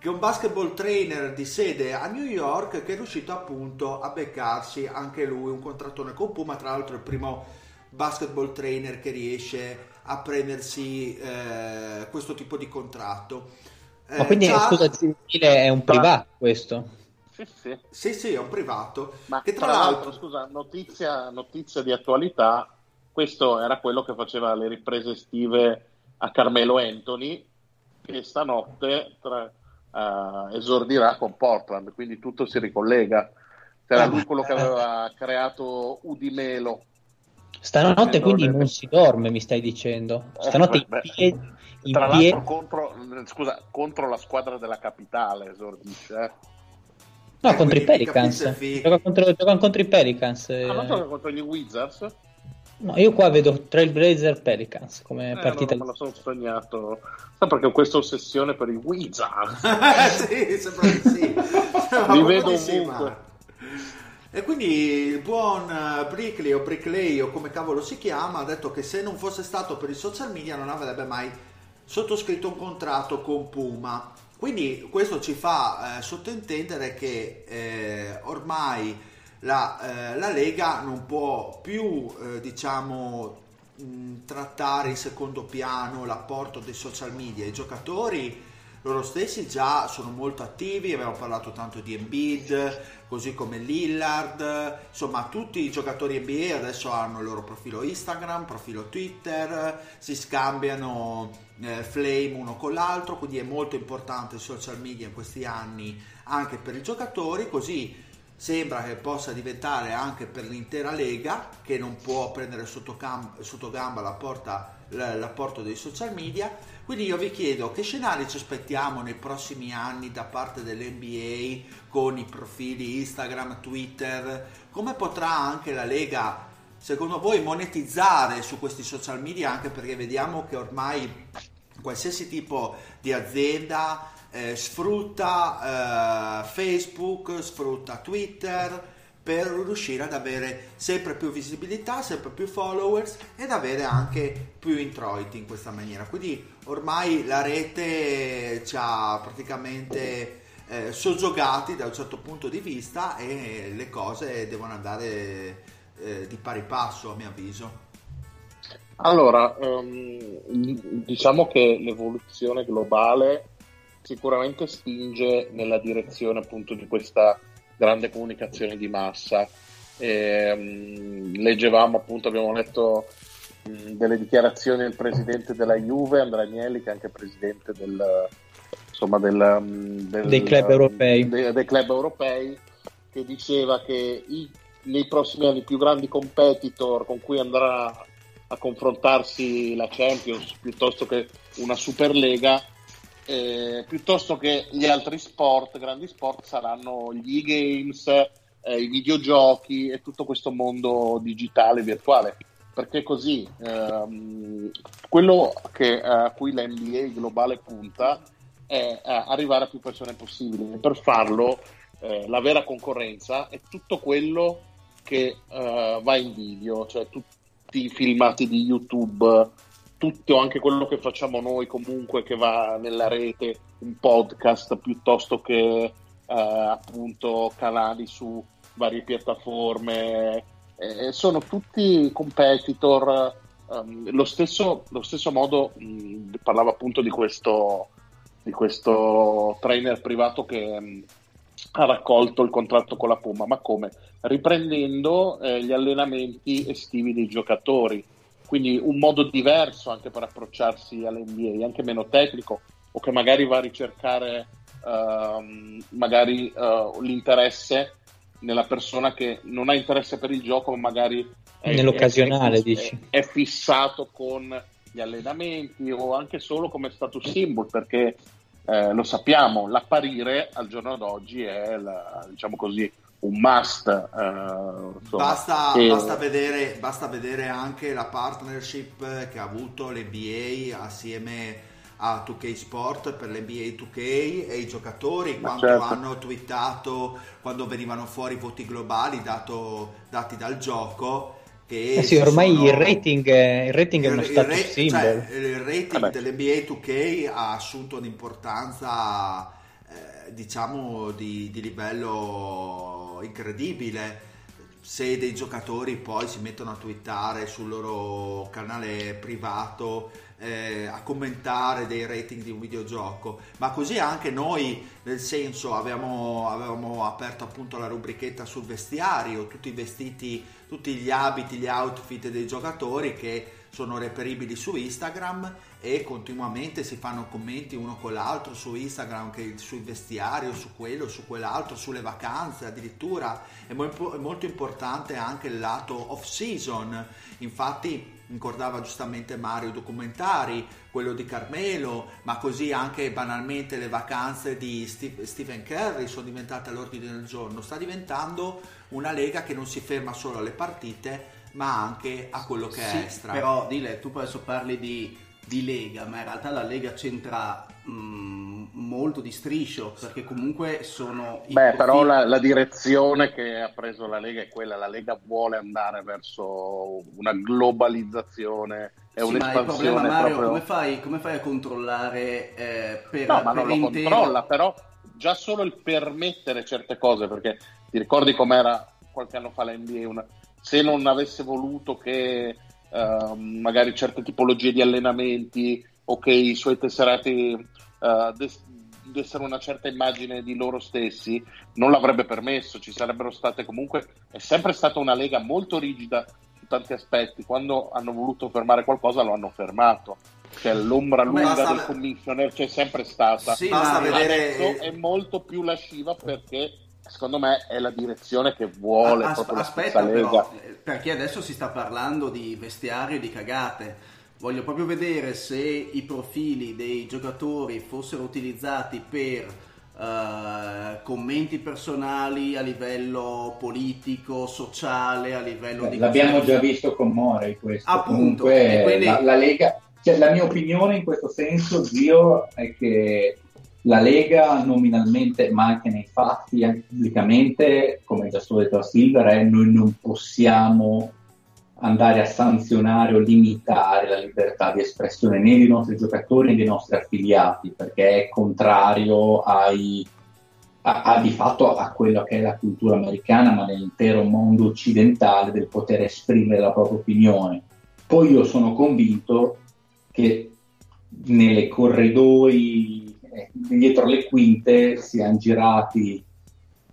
che è un basketball trainer di sede a New York che è riuscito appunto a beccarsi anche lui un contrattone con Puma, tra l'altro è il primo basketball trainer che riesce a prendersi eh, questo tipo di contratto. Ma Eh, quindi, già- scusa, Gentile, è un privato questo? Sì, sì. Sì, sì, è un privato. Ma che tra, tra l'altro... l'altro, scusa, notizia, notizia di attualità, questo era quello che faceva le riprese estive a Carmelo Anthony, che stanotte tra- eh, esordirà con Portland, quindi tutto si ricollega. Era lui quello che aveva creato Udimelo. Stanotte Eh, quindi non si dorme, mi stai dicendo? Stanotte in beh, piedi, in Tra piedi- l'altro contro, scusa, contro la squadra della capitale esordisce. eh. No, Eh, contro i Pelicans. Gioca contro, giocano contro i Pelicans. eh. Ah, non gioca contro gli Wizards? No, io qua vedo Trailblazer Pelicans come Eh, partita. non me lo sono sognato. Sai perché ho questa ossessione per i Wizards? sì, sembra di sì. Li vedo ovunque. E quindi il buon eh, Brickley o Brickley o come cavolo si chiama ha detto che se non fosse stato per i social media non avrebbe mai sottoscritto un contratto con Puma. Quindi questo ci fa eh, sottintendere che eh, ormai la, eh, la Lega non può più, eh, diciamo, mh, trattare in secondo piano l'apporto dei social media. I giocatori loro stessi già sono molto attivi, abbiamo parlato tanto di Embiid, così come Lillard, insomma tutti i giocatori NBA adesso hanno il loro profilo Instagram, profilo Twitter, si scambiano eh, flame uno con l'altro, quindi è molto importante il social media in questi anni anche per i giocatori, così sembra che possa diventare anche per l'intera Lega che non può prendere sotto, cam- sotto gamba la porta- l'apporto dei social media. Quindi io vi chiedo che scenari ci aspettiamo nei prossimi anni da parte dell'NBA con i profili Instagram, Twitter, come potrà anche la Lega secondo voi monetizzare su questi social media anche perché vediamo che ormai qualsiasi tipo di azienda eh, sfrutta eh, Facebook, sfrutta Twitter per riuscire ad avere sempre più visibilità, sempre più followers ed avere anche più introiti in questa maniera. Quindi ormai la rete ci ha praticamente eh, soggiogati da un certo punto di vista e le cose devono andare eh, di pari passo a mio avviso. Allora, ehm, diciamo che l'evoluzione globale sicuramente spinge nella direzione appunto di questa grande comunicazione di massa. Ehm, leggevamo appunto, abbiamo letto mh, delle dichiarazioni del presidente della Juve, Andrea Agnelli, che è anche presidente del, insomma, del, mh, del- Dei club europei. dei- dei club europei, che diceva che i- nei prossimi anni i più grandi competitor con cui andrà a confrontarsi la Champions piuttosto che una Superlega, eh, piuttosto che gli altri sport, grandi sport, saranno gli e-games, eh, i videogiochi e tutto questo mondo digitale virtuale. Perché così ehm, quello che, a cui la NBA globale punta è eh, arrivare a più persone possibili. Per farlo, eh, la vera concorrenza è tutto quello che eh, va in video, cioè tutti i filmati di YouTube, tutto anche quello che facciamo noi comunque che va nella rete, un podcast piuttosto che eh, appunto canali su varie piattaforme, eh, sono tutti competitor. ehm, lo, stesso, lo stesso modo mh, parlava appunto di questo, di questo trainer privato che mh, ha raccolto il contratto con la Puma, ma come? Riprendendo eh, gli allenamenti estivi dei giocatori, quindi un modo diverso anche per approcciarsi all'NBA, anche meno tecnico, o che magari va a ricercare ehm, magari eh, l'interesse nella persona che non ha interesse per il gioco, ma magari è, nell'occasionale, è, dici. È, è, fissato con gli allenamenti o anche solo come status symbol, perché eh, lo sappiamo, l'apparire al giorno d'oggi è, la, diciamo così, un must. Eh, basta, e... basta, vedere, basta vedere anche la partnership che ha avuto l'NBA assieme a 2K Sport per l'NBA 2K e i giocatori Ma quando certo. hanno twittato quando venivano fuori i voti globali dato, dati dal gioco che eh sì, ormai sono... il rating, il rating il, è uno status il, symbol cioè, il rating Vabbè. dell'NBA 2K ha assunto un'importanza eh, diciamo di, di livello incredibile. Se dei giocatori poi si mettono a twittare sul loro canale privato eh, a commentare dei rating di un videogioco, ma così anche noi, nel senso, avevamo, avevamo aperto appunto la rubrichetta sul vestiario, tutti i vestiti, tutti gli abiti, gli outfit dei giocatori che sono reperibili su Instagram e continuamente si fanno commenti uno con l'altro su Instagram che sui vestiari su quello, su quell'altro, sulle vacanze addirittura è molto, importante anche il lato off season infatti ricordava giustamente Mario documentari, quello di Carmelo, ma così anche banalmente le vacanze di Steve, Stephen Curry sono diventate all'ordine del giorno. Sta diventando una lega che non si ferma solo alle partite, ma anche a quello che sì, è extra. Però Dile, tu adesso parli di, di lega, ma in realtà la lega c'entra molto di striscio perché comunque sono beh però la, la, direzione che ha preso la Lega è quella la Lega vuole andare verso una globalizzazione e sì, un'espansione ma il problema Mario proprio... come, fai, come fai a controllare eh, per no ma per non intero... lo controlla però già solo il permettere certe cose perché ti ricordi com'era qualche anno fa la NBA una... se non avesse voluto che uh, magari certe tipologie di allenamenti o che i suoi tesserati uh, des- dessero una certa immagine di loro stessi, non l'avrebbe permesso, ci sarebbero state comunque, è sempre stata una lega molto rigida su tanti aspetti, quando hanno voluto fermare qualcosa lo hanno fermato. Cioè, l'ombra lunga basta del commissioner c'è sempre stata. Sì, basta vedere... Adesso è molto più lasciva perché secondo me è la direzione che vuole As- aspetta però, perché adesso si sta parlando di vestiario e di cagate voglio proprio vedere se i profili dei giocatori fossero utilizzati per Uh, commenti personali a livello politico, sociale, a livello Beh, di... L'abbiamo già visto con Morey questo. Appunto. Comunque, quindi... la, la, Lega... Cioè, la mia opinione in questo senso, Zio, è che la Lega nominalmente, ma anche nei fatti, anche pubblicamente, come già stato detto a Silver, è noi non possiamo andare a sanzionare o limitare la libertà di espressione né dei nostri giocatori né dei nostri affiliati, perché è contrario ai, a, a, di fatto a quella che è la cultura americana, ma nell'intero mondo occidentale del poter esprimere la propria opinione. Poi io sono convinto che nelle corridoi, dietro le quinte, siano girati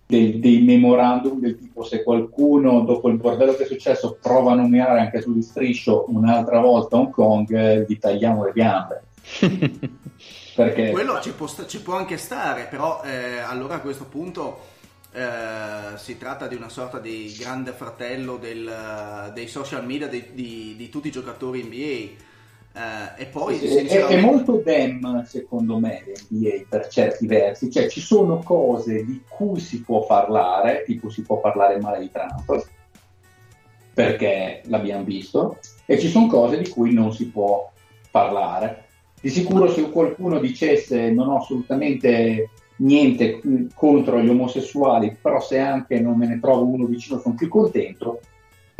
dei, dei, memorandum del tipo se qualcuno dopo il bordello che è successo prova a nominare anche su di striscio un'altra volta Hong Kong gli tagliamo le gambe perché? Quello ci può, ci può, anche stare però eh, allora a questo punto eh, si tratta di una sorta di grande fratello del, dei social media di, di, di tutti i giocatori NBA Uh, e poi sì, sinceramente... è, è, molto dem secondo me l'NBA per certi versi, cioè ci sono cose di cui si può parlare, tipo si può parlare male di Trump, perché l'abbiamo visto, e ci sono cose di cui non si può parlare. Di sicuro se qualcuno dicesse non ho assolutamente niente contro gli omosessuali, però se anche non me ne trovo uno vicino sono più contento,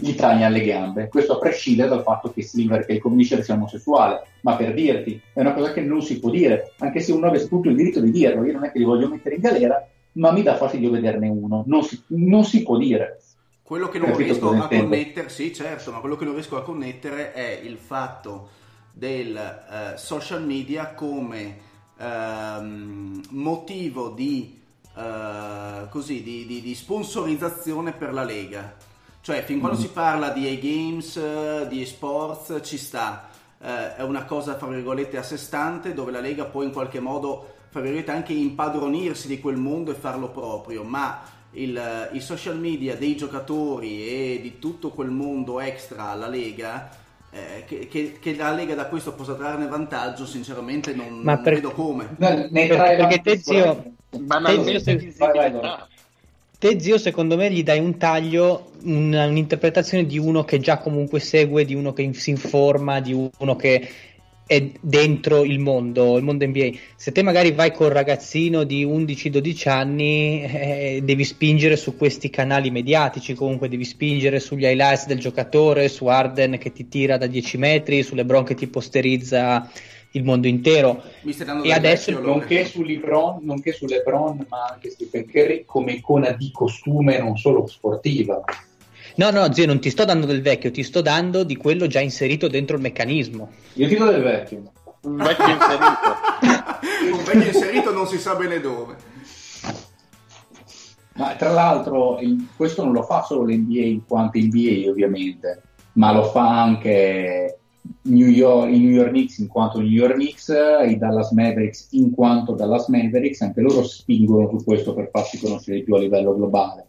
gli taglia alle gambe. Questo a prescindere dal fatto che Silver, che il commissioner sia omosessuale, ma per dirti, è una cosa che non si può dire, anche se uno avesse tutto il diritto di dirlo, io non è che li voglio mettere in galera, ma mi dà fastidio vederne uno, non si, non si può dire. Quello che non Capito riesco a connettere, sì certo, ma quello che non riesco a connettere è il fatto del uh, social media come uh, motivo di, uh, così, di, di, di sponsorizzazione per la Lega cioè, fin quando mm. si parla di e-games, di e-sports, ci sta. Eh, è una cosa, fra virgolette, a sé stante, dove la Lega può in qualche modo fra virgolette, anche impadronirsi di quel mondo e farlo proprio, ma il, i social media dei giocatori e di tutto quel mondo extra alla Lega eh, che, che, che, la Lega da questo possa trarne vantaggio, sinceramente non, non per... vedo come. No, perché te zio, te zio, vai, vai, te zio secondo me gli dai un taglio, un, un'interpretazione di uno che già comunque segue, di uno che si informa, di uno che è dentro il mondo, il mondo NBA. Se te magari vai con un ragazzino di 11-12 anni, eh, devi spingere su questi canali mediatici, comunque devi spingere sugli highlights del giocatore, su Arden che ti tira da 10 metri, su LeBron che ti posterizza il mondo intero. e adesso nonché su, Lebron, nonché su LeBron, ma anche Stephen Curry come icona di costume non solo sportiva. No, no, zio, non ti sto dando del vecchio, ti sto dando di quello già inserito dentro il meccanismo. Io ti do del vecchio. Un vecchio inserito. Un vecchio inserito non si sa bene dove. Ma tra l'altro, questo non lo fa solo l'NBA in quanto NBA, ovviamente, ma lo fa anche New York, i New York Knicks in quanto New York Knicks, i Dallas Mavericks in quanto Dallas Mavericks, anche loro spingono su questo per farsi conoscere di più a livello globale.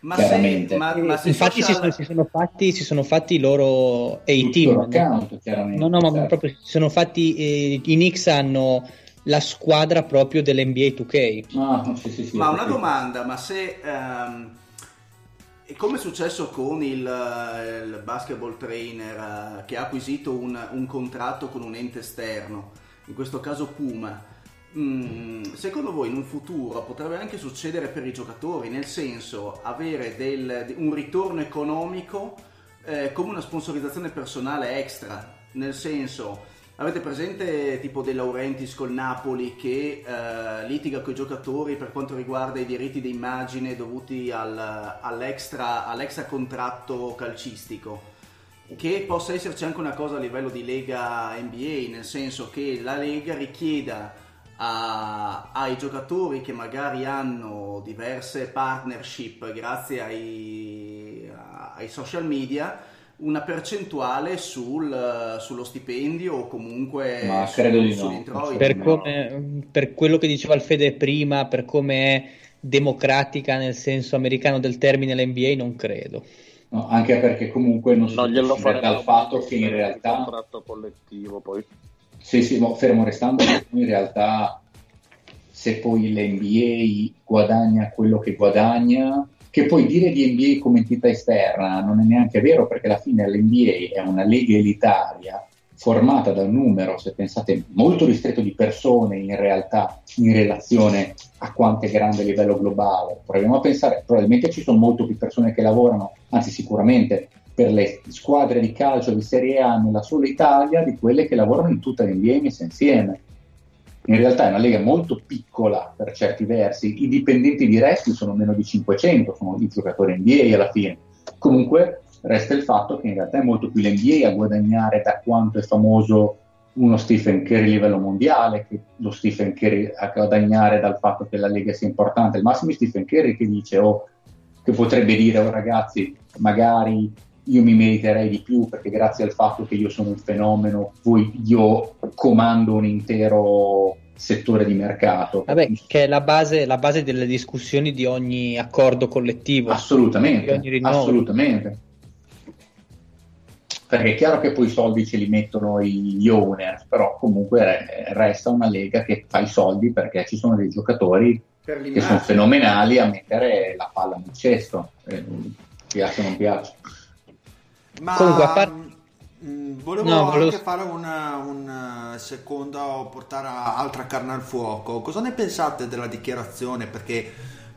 Ma, se, ma, ma se infatti social... si, sono, si, sono fatti, si sono fatti i loro A-team account, chiaramente, no no ma certo. proprio si sono fatti eh, i Knicks hanno la squadra proprio dell'NBA 2K ah, sì, sì, sì, ma una domanda ma se um, come è successo con il, il basketball trainer uh, che ha acquisito un, un contratto con un ente esterno in questo caso Puma? Mm, secondo voi in un futuro potrebbe anche succedere per i giocatori, nel senso avere del, un ritorno economico eh, come una sponsorizzazione personale extra, nel senso avete presente tipo De Laurentiis col Napoli che eh, litiga con i giocatori per quanto riguarda i diritti d'immagine dovuti al, all'extra, all'extra contratto calcistico? Che possa esserci anche una cosa a livello di Lega NBA, nel senso che la Lega richieda a, ai giocatori che magari hanno diverse partnership grazie ai, ai social media una percentuale sul, sullo stipendio o comunque Ma su, credo di no. Per, come, per quello che diceva Alfede prima, per come è democratica nel senso americano del termine l'NBA, non credo. No, anche perché comunque non so glielo dal fatto che in realtà... Un contratto collettivo poi. Sì, sì, ma fermo restando che in realtà se poi l'NBA guadagna quello che guadagna, che poi dire di NBA come entità esterna non è neanche vero perché alla fine l'NBA è una lega elitaria formata da un numero, se pensate, molto ristretto di persone in realtà in relazione a quanto è grande a livello globale. Proviamo a pensare, probabilmente ci sono molto più persone che lavorano, anzi sicuramente per le squadre di calcio di Serie A nella sola Italia di quelle che lavorano in tutta l'NBA messe insieme. In realtà è una lega molto piccola per certi versi, i dipendenti diretti sono meno di 500, sono i giocatori NBA alla fine. Comunque resta il fatto che in realtà è molto più l'NBA a guadagnare da quanto è famoso uno Stephen Curry a livello mondiale, che lo Stephen Curry a guadagnare dal fatto che la Lega sia importante. Il massimo è Stephen Curry che dice, oh, che potrebbe dire, oh ragazzi, magari io mi meriterei di più perché grazie al fatto che io sono un fenomeno, voi, io comando un intero settore di mercato. Vabbè, che è la base, la base delle discussioni di ogni accordo collettivo. Assolutamente, assolutamente. Perché è chiaro che poi i soldi ce li mettono gli owner, però comunque resta una lega che fa i soldi perché ci sono dei giocatori che sono fenomenali a mettere la palla nel cesto, eh, piace o non piace. Ma Comunque, a par- mh, mm, volevo no, volevo... anche fare una, una seconda, portare altra carne al fuoco. Cosa ne pensate della dichiarazione? Perché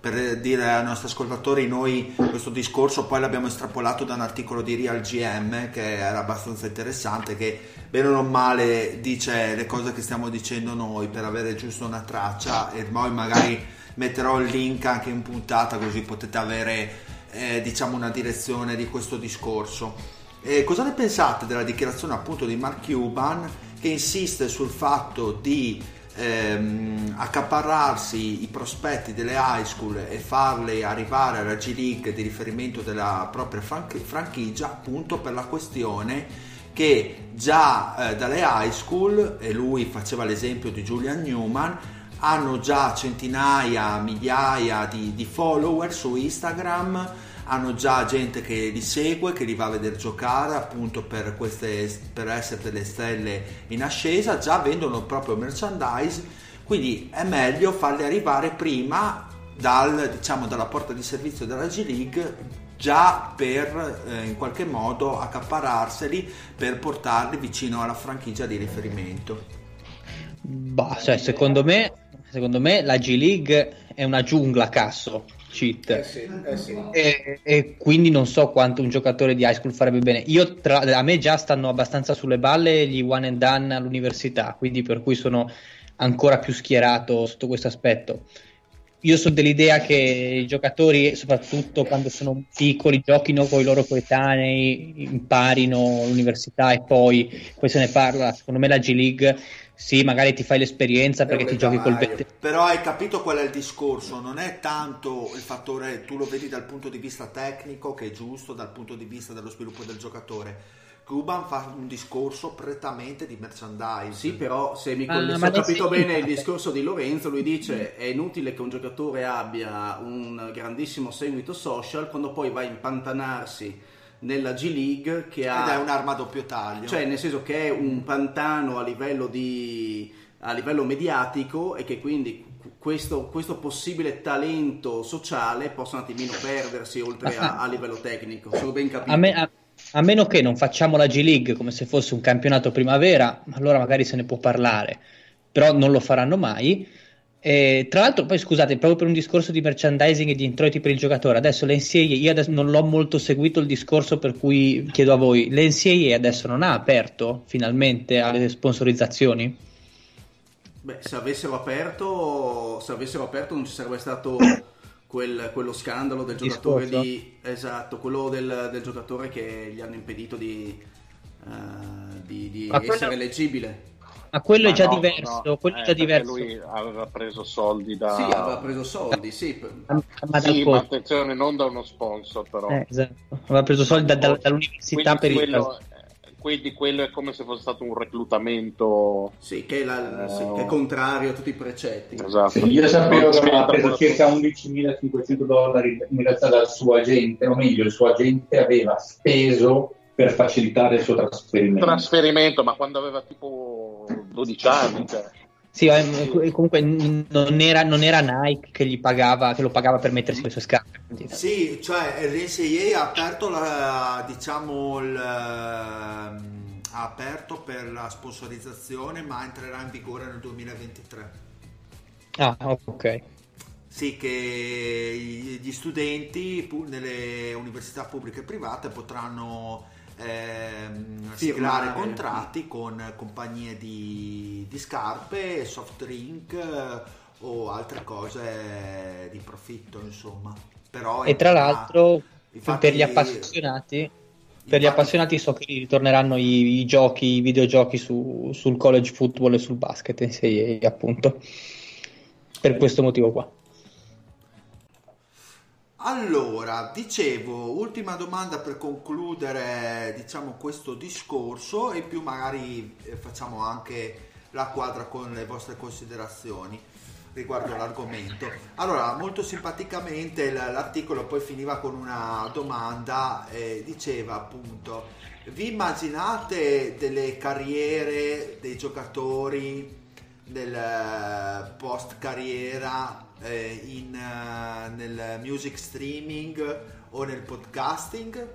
per dire ai nostri ascoltatori, noi questo discorso poi l'abbiamo estrapolato da un articolo di Real GM che era abbastanza interessante, che bene o non male dice le cose che stiamo dicendo noi per avere giusto una traccia e poi magari metterò il link anche in puntata così potete avere eh, diciamo una direzione di questo discorso. Eh, cosa ne pensate della dichiarazione appunto di Mark Cuban che insiste sul fatto di ehm, accaparrarsi i prospetti delle high school e farle arrivare alla G League di riferimento della propria franch- franchigia appunto per la questione che già eh, dalle high school, e lui faceva l'esempio di Julian Newman, hanno già centinaia, migliaia di, di follower su Instagram hanno già gente che li segue, che li va a vedere giocare appunto per, queste, per essere delle stelle in ascesa, già vendono proprio merchandise, quindi è meglio farli arrivare prima dal, diciamo, dalla porta di servizio della G League già per eh, in qualche modo accappararseli per portarli vicino alla franchigia di riferimento. Bah, cioè, secondo me, secondo me la G League è una giungla casso cheat eh sì, eh sì. E, e, quindi non so quanto un giocatore di high school farebbe bene io tra, a me già stanno abbastanza sulle balle gli one and done all'università quindi per cui sono ancora più schierato sotto questo aspetto io sono dell'idea che i giocatori, soprattutto quando sono piccoli, giochino con i loro coetanei, imparino l'università e poi, poi se ne parla. Secondo me la G League sì, magari ti fai l'esperienza perché ti giochi col veterano. Però hai capito qual è il discorso, non è tanto il fattore, tu lo vedi dal punto di vista tecnico, che è giusto, dal punto di vista dello sviluppo del giocatore. Cuban fa un discorso prettamente di merchandise. Sì, però se mi ah, ho capito bene il discorso di Lorenzo, lui dice è inutile che un giocatore abbia un grandissimo seguito social quando poi va a impantanarsi nella G League che ha... Ed è un'arma a doppio taglio. Cioè nel senso che è un pantano a livello, di, a livello mediatico e che quindi questo, questo, possibile talento sociale possa un attimino perdersi oltre a, a livello tecnico. Sono ben capito. A, me, a, a, meno che non facciamo la G League come se fosse un campionato primavera, allora magari se ne può parlare, però non lo faranno mai. E, tra l'altro, poi scusate, proprio per un discorso di merchandising e di introiti per il giocatore, adesso l'NCAA, io adesso non l'ho molto seguito il discorso per cui chiedo a voi, l'NCAA adesso non ha aperto finalmente alle sponsorizzazioni? Beh, se avessero aperto, se avessero aperto non ci sarebbe stato quel, quello scandalo del giocatore discorso. di... Esatto, quello del, del, giocatore che gli hanno impedito di, uh, di, di essere quello... eleggibile. Ma quello ma è già no, diverso. No, quello eh, è già diverso. Lui aveva preso soldi da. Sì, aveva preso soldi, sì. Ma, ma, sì, ma attenzione, non da uno sponsor, però. Eh, esatto. Aveva preso soldi da, da, dall'università quindi per quello, il. Quindi quello è come se fosse stato un reclutamento. Sì, che è, la, eh... sì, che è contrario a tutti i precetti. Esatto. Sì, io sapevo che aveva preso circa 11.500 dollari in realtà dal suo agente, o meglio, il suo agente aveva speso per facilitare il suo trasferimento. Trasferimento, ma quando aveva tipo 12 anni. Cioè. Sì, eh, comunque non era, non era, Nike che, gli pagava, che lo pagava per mettersi le sue scarpe. Sì, cioè l'NCAA ha aperto, la, diciamo, il, ehm, ha aperto per la sponsorizzazione, ma entrerà in vigore nel 2023. Ah, ok. Sì, che gli studenti nelle università pubbliche e private potranno ehm, siglare contratti con compagnie di, di scarpe, soft drink eh, o altre cose di profitto, insomma. Però e tra l'altro, infatti, per gli appassionati, per gli appassionati so che ritorneranno i, i giochi, i videogiochi su, sul college football e sul basket in sé, appunto. Per questo motivo qua. Allora, dicevo, ultima domanda per concludere, diciamo, questo discorso e più magari eh, facciamo anche la quadra con le vostre considerazioni riguardo l'argomento. Allora, molto simpaticamente l'articolo poi finiva con una domanda, eh, diceva appunto, vi immaginate delle carriere dei giocatori del eh, post carriera eh, in, uh, nel music streaming o nel podcasting?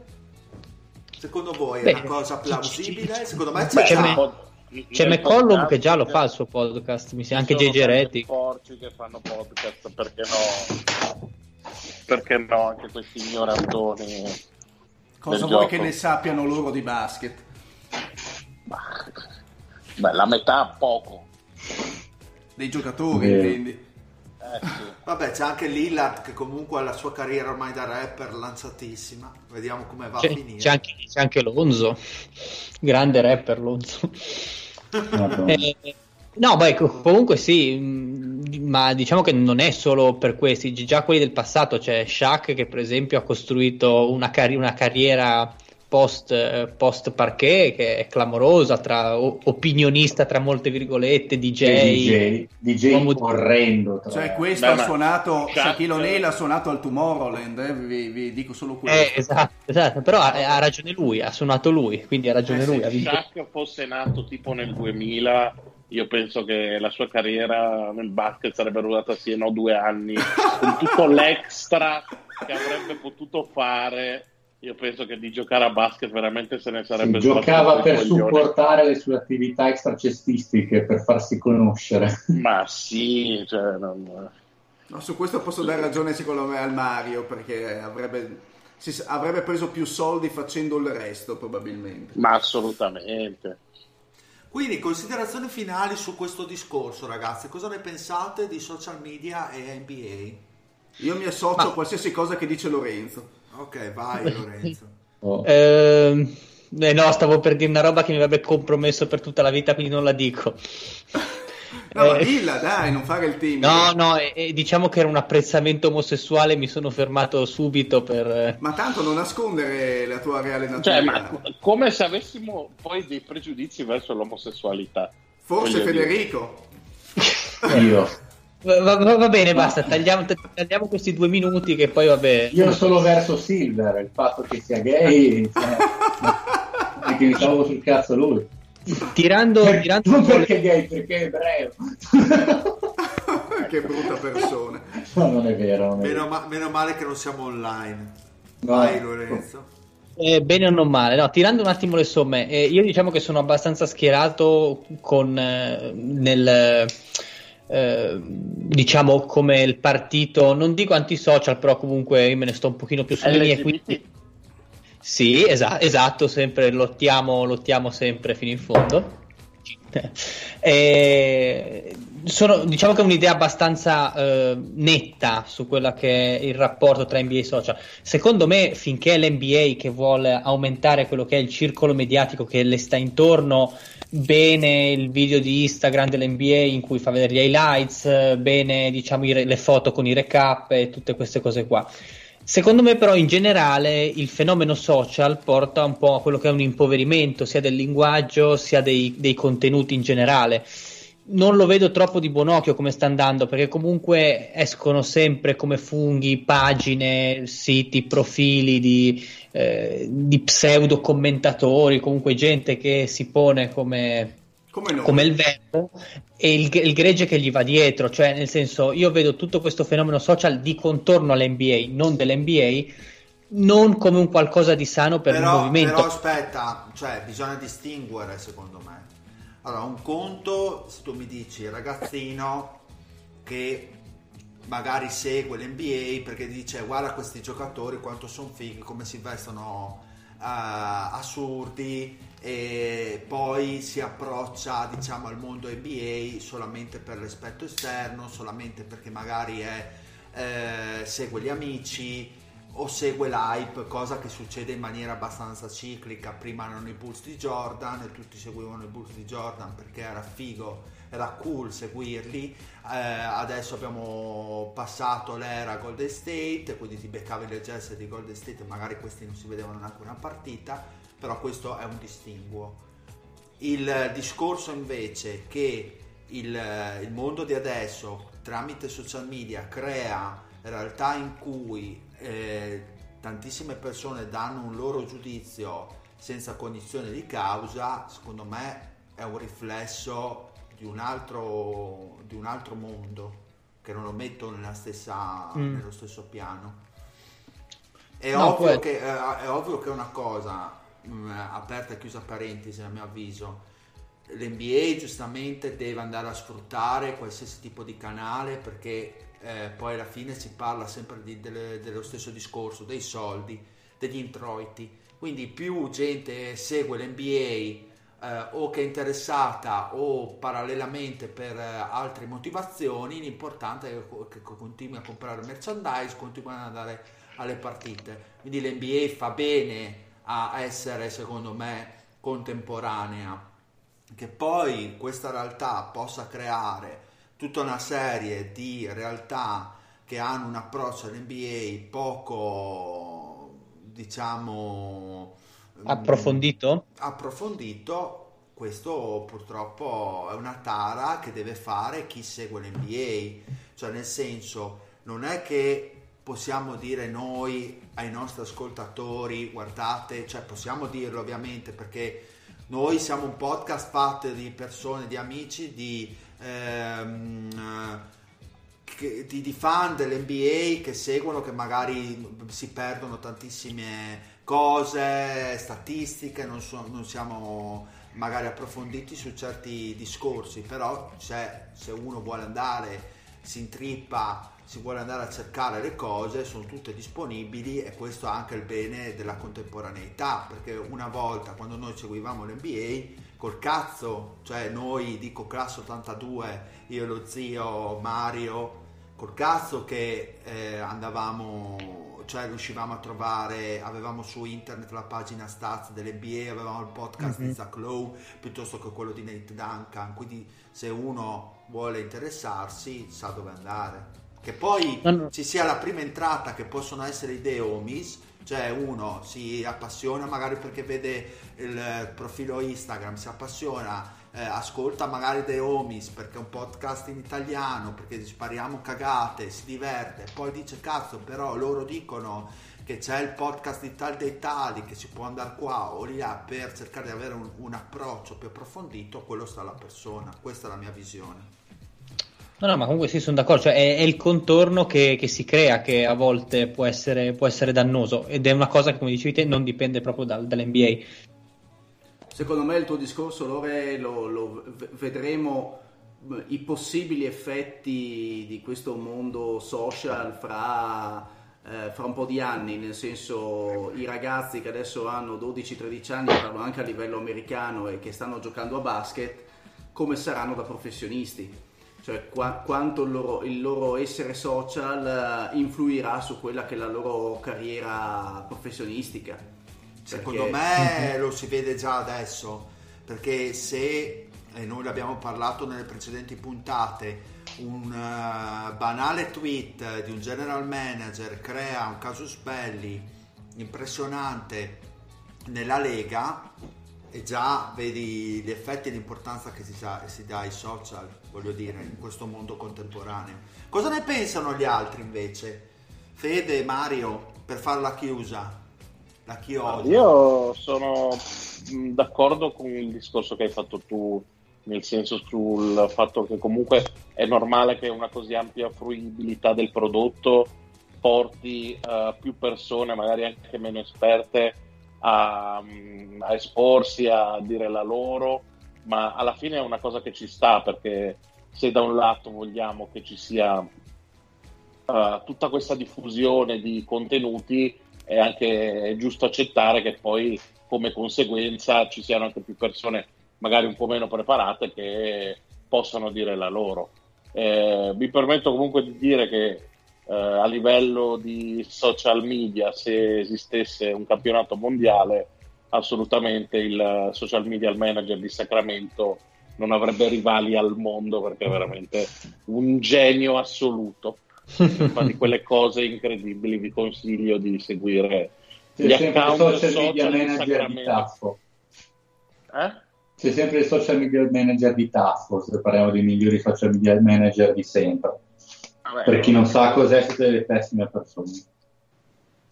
Secondo voi è una cosa plausibile? Secondo me c'è, c'è, me, c'è McCollum che già lo fa il suo podcast, mi sembra anche JJ Reddick. porci che fanno podcast, perché no? Perché no, anche questi ignorantoni. Cosa vuoi gioco. che ne sappiano loro di basket? Beh, la metà poco. Dei giocatori, eh. quindi. Eh, Vabbè, c'è anche Lillard che comunque ha la sua carriera ormai da rapper lanciatissima. Vediamo come va c'è, a finire. C'è anche, c'è anche Lonzo, grande rapper Lonzo. eh, no, beh, comunque sì, mm, ma diciamo che non è solo per questi, già quelli del passato, c'è Shaq che per esempio ha costruito una, car- una carriera post, post parquet che è clamorosa, tra opinionista tra molte virgolette, DJ, DJ, DJ orrendo. Tra... Cioè questo Beh, ha suonato, Shaquille O'Neal ha suonato al Tomorrowland, eh? vi, vi, dico solo questo. Eh, esatto, esatto, però ha, ha, ragione lui, ha suonato lui, quindi ha ragione eh, lui. Se Shaq fosse nato tipo nel 2000 io penso che la sua carriera nel basket sarebbe durata sì no due anni con tutto l'extra che avrebbe potuto fare io penso che di giocare a basket veramente se ne sarebbe sì, giocava per supportare le sue attività extracestistiche per farsi conoscere ma sì cioè, non... no, su questo posso dare ragione secondo me al Mario perché avrebbe, si, avrebbe preso più soldi facendo il resto probabilmente ma assolutamente quindi, considerazioni finali su questo discorso, ragazzi. Cosa ne pensate di social media e NBA? Io mi associo Ma... a qualsiasi cosa che dice Lorenzo. Ok, vai Lorenzo. oh. eh, eh, no, stavo per dire una roba che mi avrebbe compromesso per tutta la vita, quindi non la dico. No, eh, dilla, dai, non fare il team. No, no, eh, diciamo che era un apprezzamento omosessuale, mi sono fermato subito per... Eh. Ma tanto non nascondere la tua reale natura. Cioè, ma come se avessimo poi dei pregiudizi verso l'omosessualità. Forse Federico. Io. Va, va, va, bene, basta, tagliamo, tagliamo, questi due minuti che poi vabbè. Io solo verso Silver, il fatto che sia gay, cioè, e che mi stavo sul cazzo lui. Tirando, per, tirando non perché le... gay, perché è ebreo. che brutta persona. No, non è vero. Non è meno, vero. Ma, meno, male che non siamo online. No. Vai Lorenzo. Eh, bene o non male, no, tirando un attimo le somme, eh, io diciamo che sono abbastanza schierato con eh, nel eh, diciamo come il partito, non dico antisocial, però comunque io me ne sto un pochino più sulle mie quindi sì, esa- esatto, sempre lottiamo, lottiamo sempre fino in fondo. E sono, diciamo che è un'idea abbastanza eh, netta su quello che è il rapporto tra NBA e social. Secondo me, finché è l'NBA che vuole aumentare quello che è il circolo mediatico che le sta intorno, bene il video di Instagram dell'NBA in cui fa vedere gli highlights, bene diciamo, re- le foto con i recap e tutte queste cose qua. Secondo me, però, in generale il fenomeno social porta un po' a quello che è un impoverimento sia del linguaggio sia dei, dei contenuti in generale. Non lo vedo troppo di buon occhio come sta andando, perché comunque escono sempre come funghi pagine, siti, profili di, eh, di pseudo commentatori, comunque gente che si pone come come, come, il verbo e il, il, gregge che gli va dietro, cioè nel senso io vedo tutto questo fenomeno social di contorno all'NBA, non dell'NBA, non come un qualcosa di sano per però, il movimento. Però aspetta, cioè bisogna distinguere secondo me. Allora, un conto, se tu mi dici ragazzino che magari segue l'NBA perché dice guarda questi giocatori quanto sono fighi, come si vestono uh, assurdi, e poi si approccia diciamo al mondo NBA solamente per l'aspetto esterno, solamente perché magari è, eh, segue gli amici o segue l'hype, cosa che succede in maniera abbastanza ciclica. Prima erano i Bulls di Jordan e tutti seguivano i Bulls di Jordan perché era figo, era cool seguirli. Eh, adesso abbiamo passato l'era Golden State, quindi ti beccavi le jersey di Golden State, magari questi non si vedevano neanche una partita però questo è un distinguo. Il discorso invece che il, il mondo di adesso tramite social media crea realtà in cui eh, tantissime persone danno un loro giudizio senza cognizione di causa, secondo me è un riflesso di un altro, di un altro mondo che non lo metto stessa, mm. nello stesso piano. È, no, ovvio che, eh, è ovvio che è una cosa Mm, aperta e chiusa parentesi a mio avviso l'NBA giustamente deve andare a sfruttare qualsiasi tipo di canale perché eh, poi alla fine si parla sempre di, delle, dello stesso discorso dei soldi degli introiti. Quindi più gente segue l'NBA eh, o che è interessata o parallelamente per eh, altre motivazioni l'importante è che continui a comprare merchandise continui ad andare alle partite. Quindi l'NBA fa bene a essere secondo me contemporanea. Che poi questa realtà possa creare tutta una serie di realtà che hanno un approccio all'NBA poco diciamo approfondito? approfondito questo purtroppo è una tara che deve fare chi segue l'NBA, cioè nel senso non è che possiamo dire noi ai nostri ascoltatori guardate, cioè possiamo dirlo ovviamente perché noi siamo un podcast fatto di persone, di amici, di, ehm, che, di, di fan dell'NBA che seguono, che magari si perdono tantissime cose, statistiche, non, so, non siamo magari approfonditi su certi discorsi, però se, se uno vuole andare, si intrippa, si vuole andare a cercare le cose, sono tutte disponibili e questo è anche il bene della contemporaneità, perché una volta quando noi seguivamo l'NBA, col cazzo, cioè noi dico classe 82, io e lo zio Mario, col cazzo che eh, andavamo cioè riuscivamo a trovare, avevamo su internet la pagina stats dell'NBA, avevamo il podcast mm-hmm. di Zach Lowe piuttosto che quello di Nate Duncan, quindi se uno vuole interessarsi sa dove andare. Che poi no, no. ci sia la prima entrata che possono essere idee omis, cioè uno si appassiona magari perché vede il profilo Instagram, si appassiona eh, ascolta magari dei homies perché è un podcast in italiano, perché spariamo cagate, si diverte, poi dice cazzo però loro dicono che c'è il podcast di tal dei tali, che si può andare qua o là per cercare di avere un, un approccio più approfondito, quello sta alla persona, questa è la mia visione. No, no, ma comunque sì, sono d'accordo, cioè è, è il contorno che, che, si crea che a volte può essere, può essere, dannoso ed è una cosa che, come dicevi te, non dipende proprio dal, dall'NBA. Secondo me il tuo discorso, Lore, lo, lo vedremo i possibili effetti di questo mondo social fra, eh, fra, un po' di anni, nel senso i ragazzi che adesso hanno 12-13 anni, parlo anche a livello americano e che stanno giocando a basket, come saranno da professionisti. Cioè qua, quanto il loro, il loro essere social eh, influirà su quella che è la loro carriera professionistica. Secondo me lo si vede già adesso, perché se, e noi l'abbiamo parlato nelle precedenti puntate, un uh, banale tweet di un general manager crea un casus belli impressionante nella Lega e già vedi gli effetti e l'importanza che si, sa, si dà ai social, voglio dire, in questo mondo contemporaneo. Cosa ne pensano gli altri invece? Fede, Mario, per farla chiusa. Da chi odia? Io sono mm, d'accordo con il discorso che hai fatto tu, nel senso sul fatto che comunque è normale che una così ampia fruibilità del prodotto porti uh, più persone, magari anche meno esperte, a, mm, a, esporsi, a dire la loro, ma alla fine è una cosa che ci sta perché se da un lato vogliamo che ci sia uh, tutta questa diffusione di contenuti, è anche giusto accettare che poi come conseguenza ci siano anche più persone magari un po' meno preparate che possano dire la loro. Eh, mi permetto comunque di dire che eh, a livello di social media, se esistesse un campionato mondiale, assolutamente il social media manager di Sacramento non avrebbe rivali al mondo perché è veramente un genio assoluto fa di quelle cose incredibili. Vi consiglio di seguire C'è gli account social, media manager di Taffo. Eh? C'è sempre il social media manager di Taffo, se parliamo dei migliori social media manager di sempre. Vabbè, per chi non sa cos'è, siete delle pessime persone.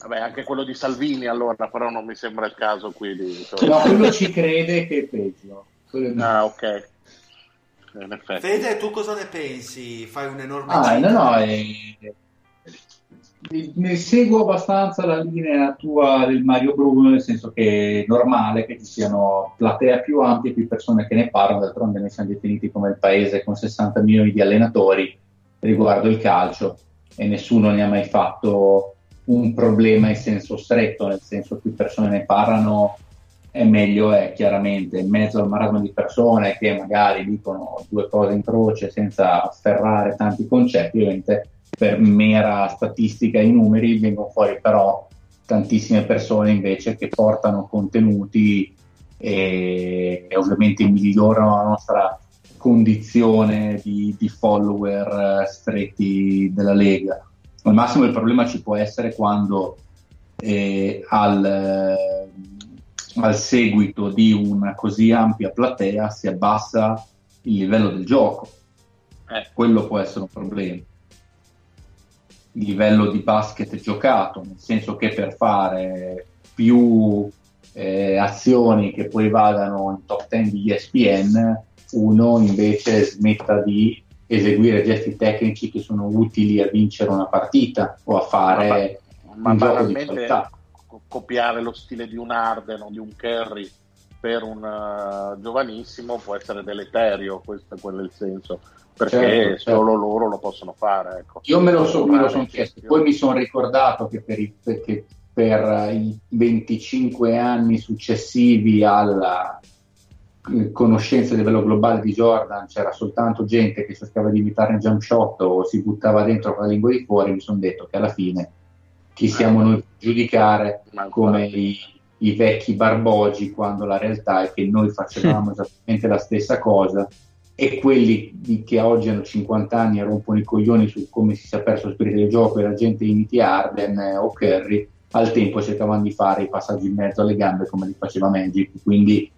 Vabbè, anche quello di Salvini allora, però non mi sembra il caso qui di... No, quello ci crede che è peggio. Ah, ok in effetti. Fede, tu cosa ne pensi? Fai un enorme ah, no, no, eh, ne seguo abbastanza la linea tua del Mario Bruno, nel senso che è normale che ci siano platea più ampie, più persone che ne parlano, d'altronde noi siamo definiti come il paese con 60 milioni di allenatori riguardo il calcio e nessuno ne ha mai fatto un problema in senso stretto, nel senso più persone ne parlano è meglio è chiaramente in mezzo al marasma di persone che magari dicono due cose in croce senza afferrare tanti concetti, ovviamente per mera statistica i numeri vengono fuori però tantissime persone invece che portano contenuti e, e ovviamente migliorano la nostra condizione di, di follower stretti della Lega. Al massimo il problema ci può essere quando eh, al al seguito di una così ampia platea si abbassa il livello del gioco. Eh. Quello può essere un problema. Il livello di basket giocato, nel senso che per fare più eh, azioni che poi vadano in top 10 di ESPN, uno invece smetta di eseguire gesti tecnici che sono utili a vincere una partita o a fare ma, un ma gioco di qualità. copiare lo stile di un Arden o di un Kerry per un uh, giovanissimo può essere deleterio, questo è quello il senso, perché certo, certo. solo loro lo possono fare. Ecco. Io me lo, so, me lo sono chiesto, poi mi sono ricordato che per, i, per i 25 anni successivi alla eh, conoscenza a livello globale di Jordan c'era soltanto gente che cercava di imitare il jump shot o si buttava dentro con la lingua di fuori, mi sono detto che alla fine chi siamo noi a giudicare come i, i vecchi barbogi quando la realtà è che noi facevamo esattamente la stessa cosa e quelli che oggi hanno 50 anni e rompono i coglioni su come si sia perso lo spirito del gioco e la gente imiti Arden o Curry al tempo cercavano di fare i passaggi in mezzo alle gambe come li faceva Magic, quindi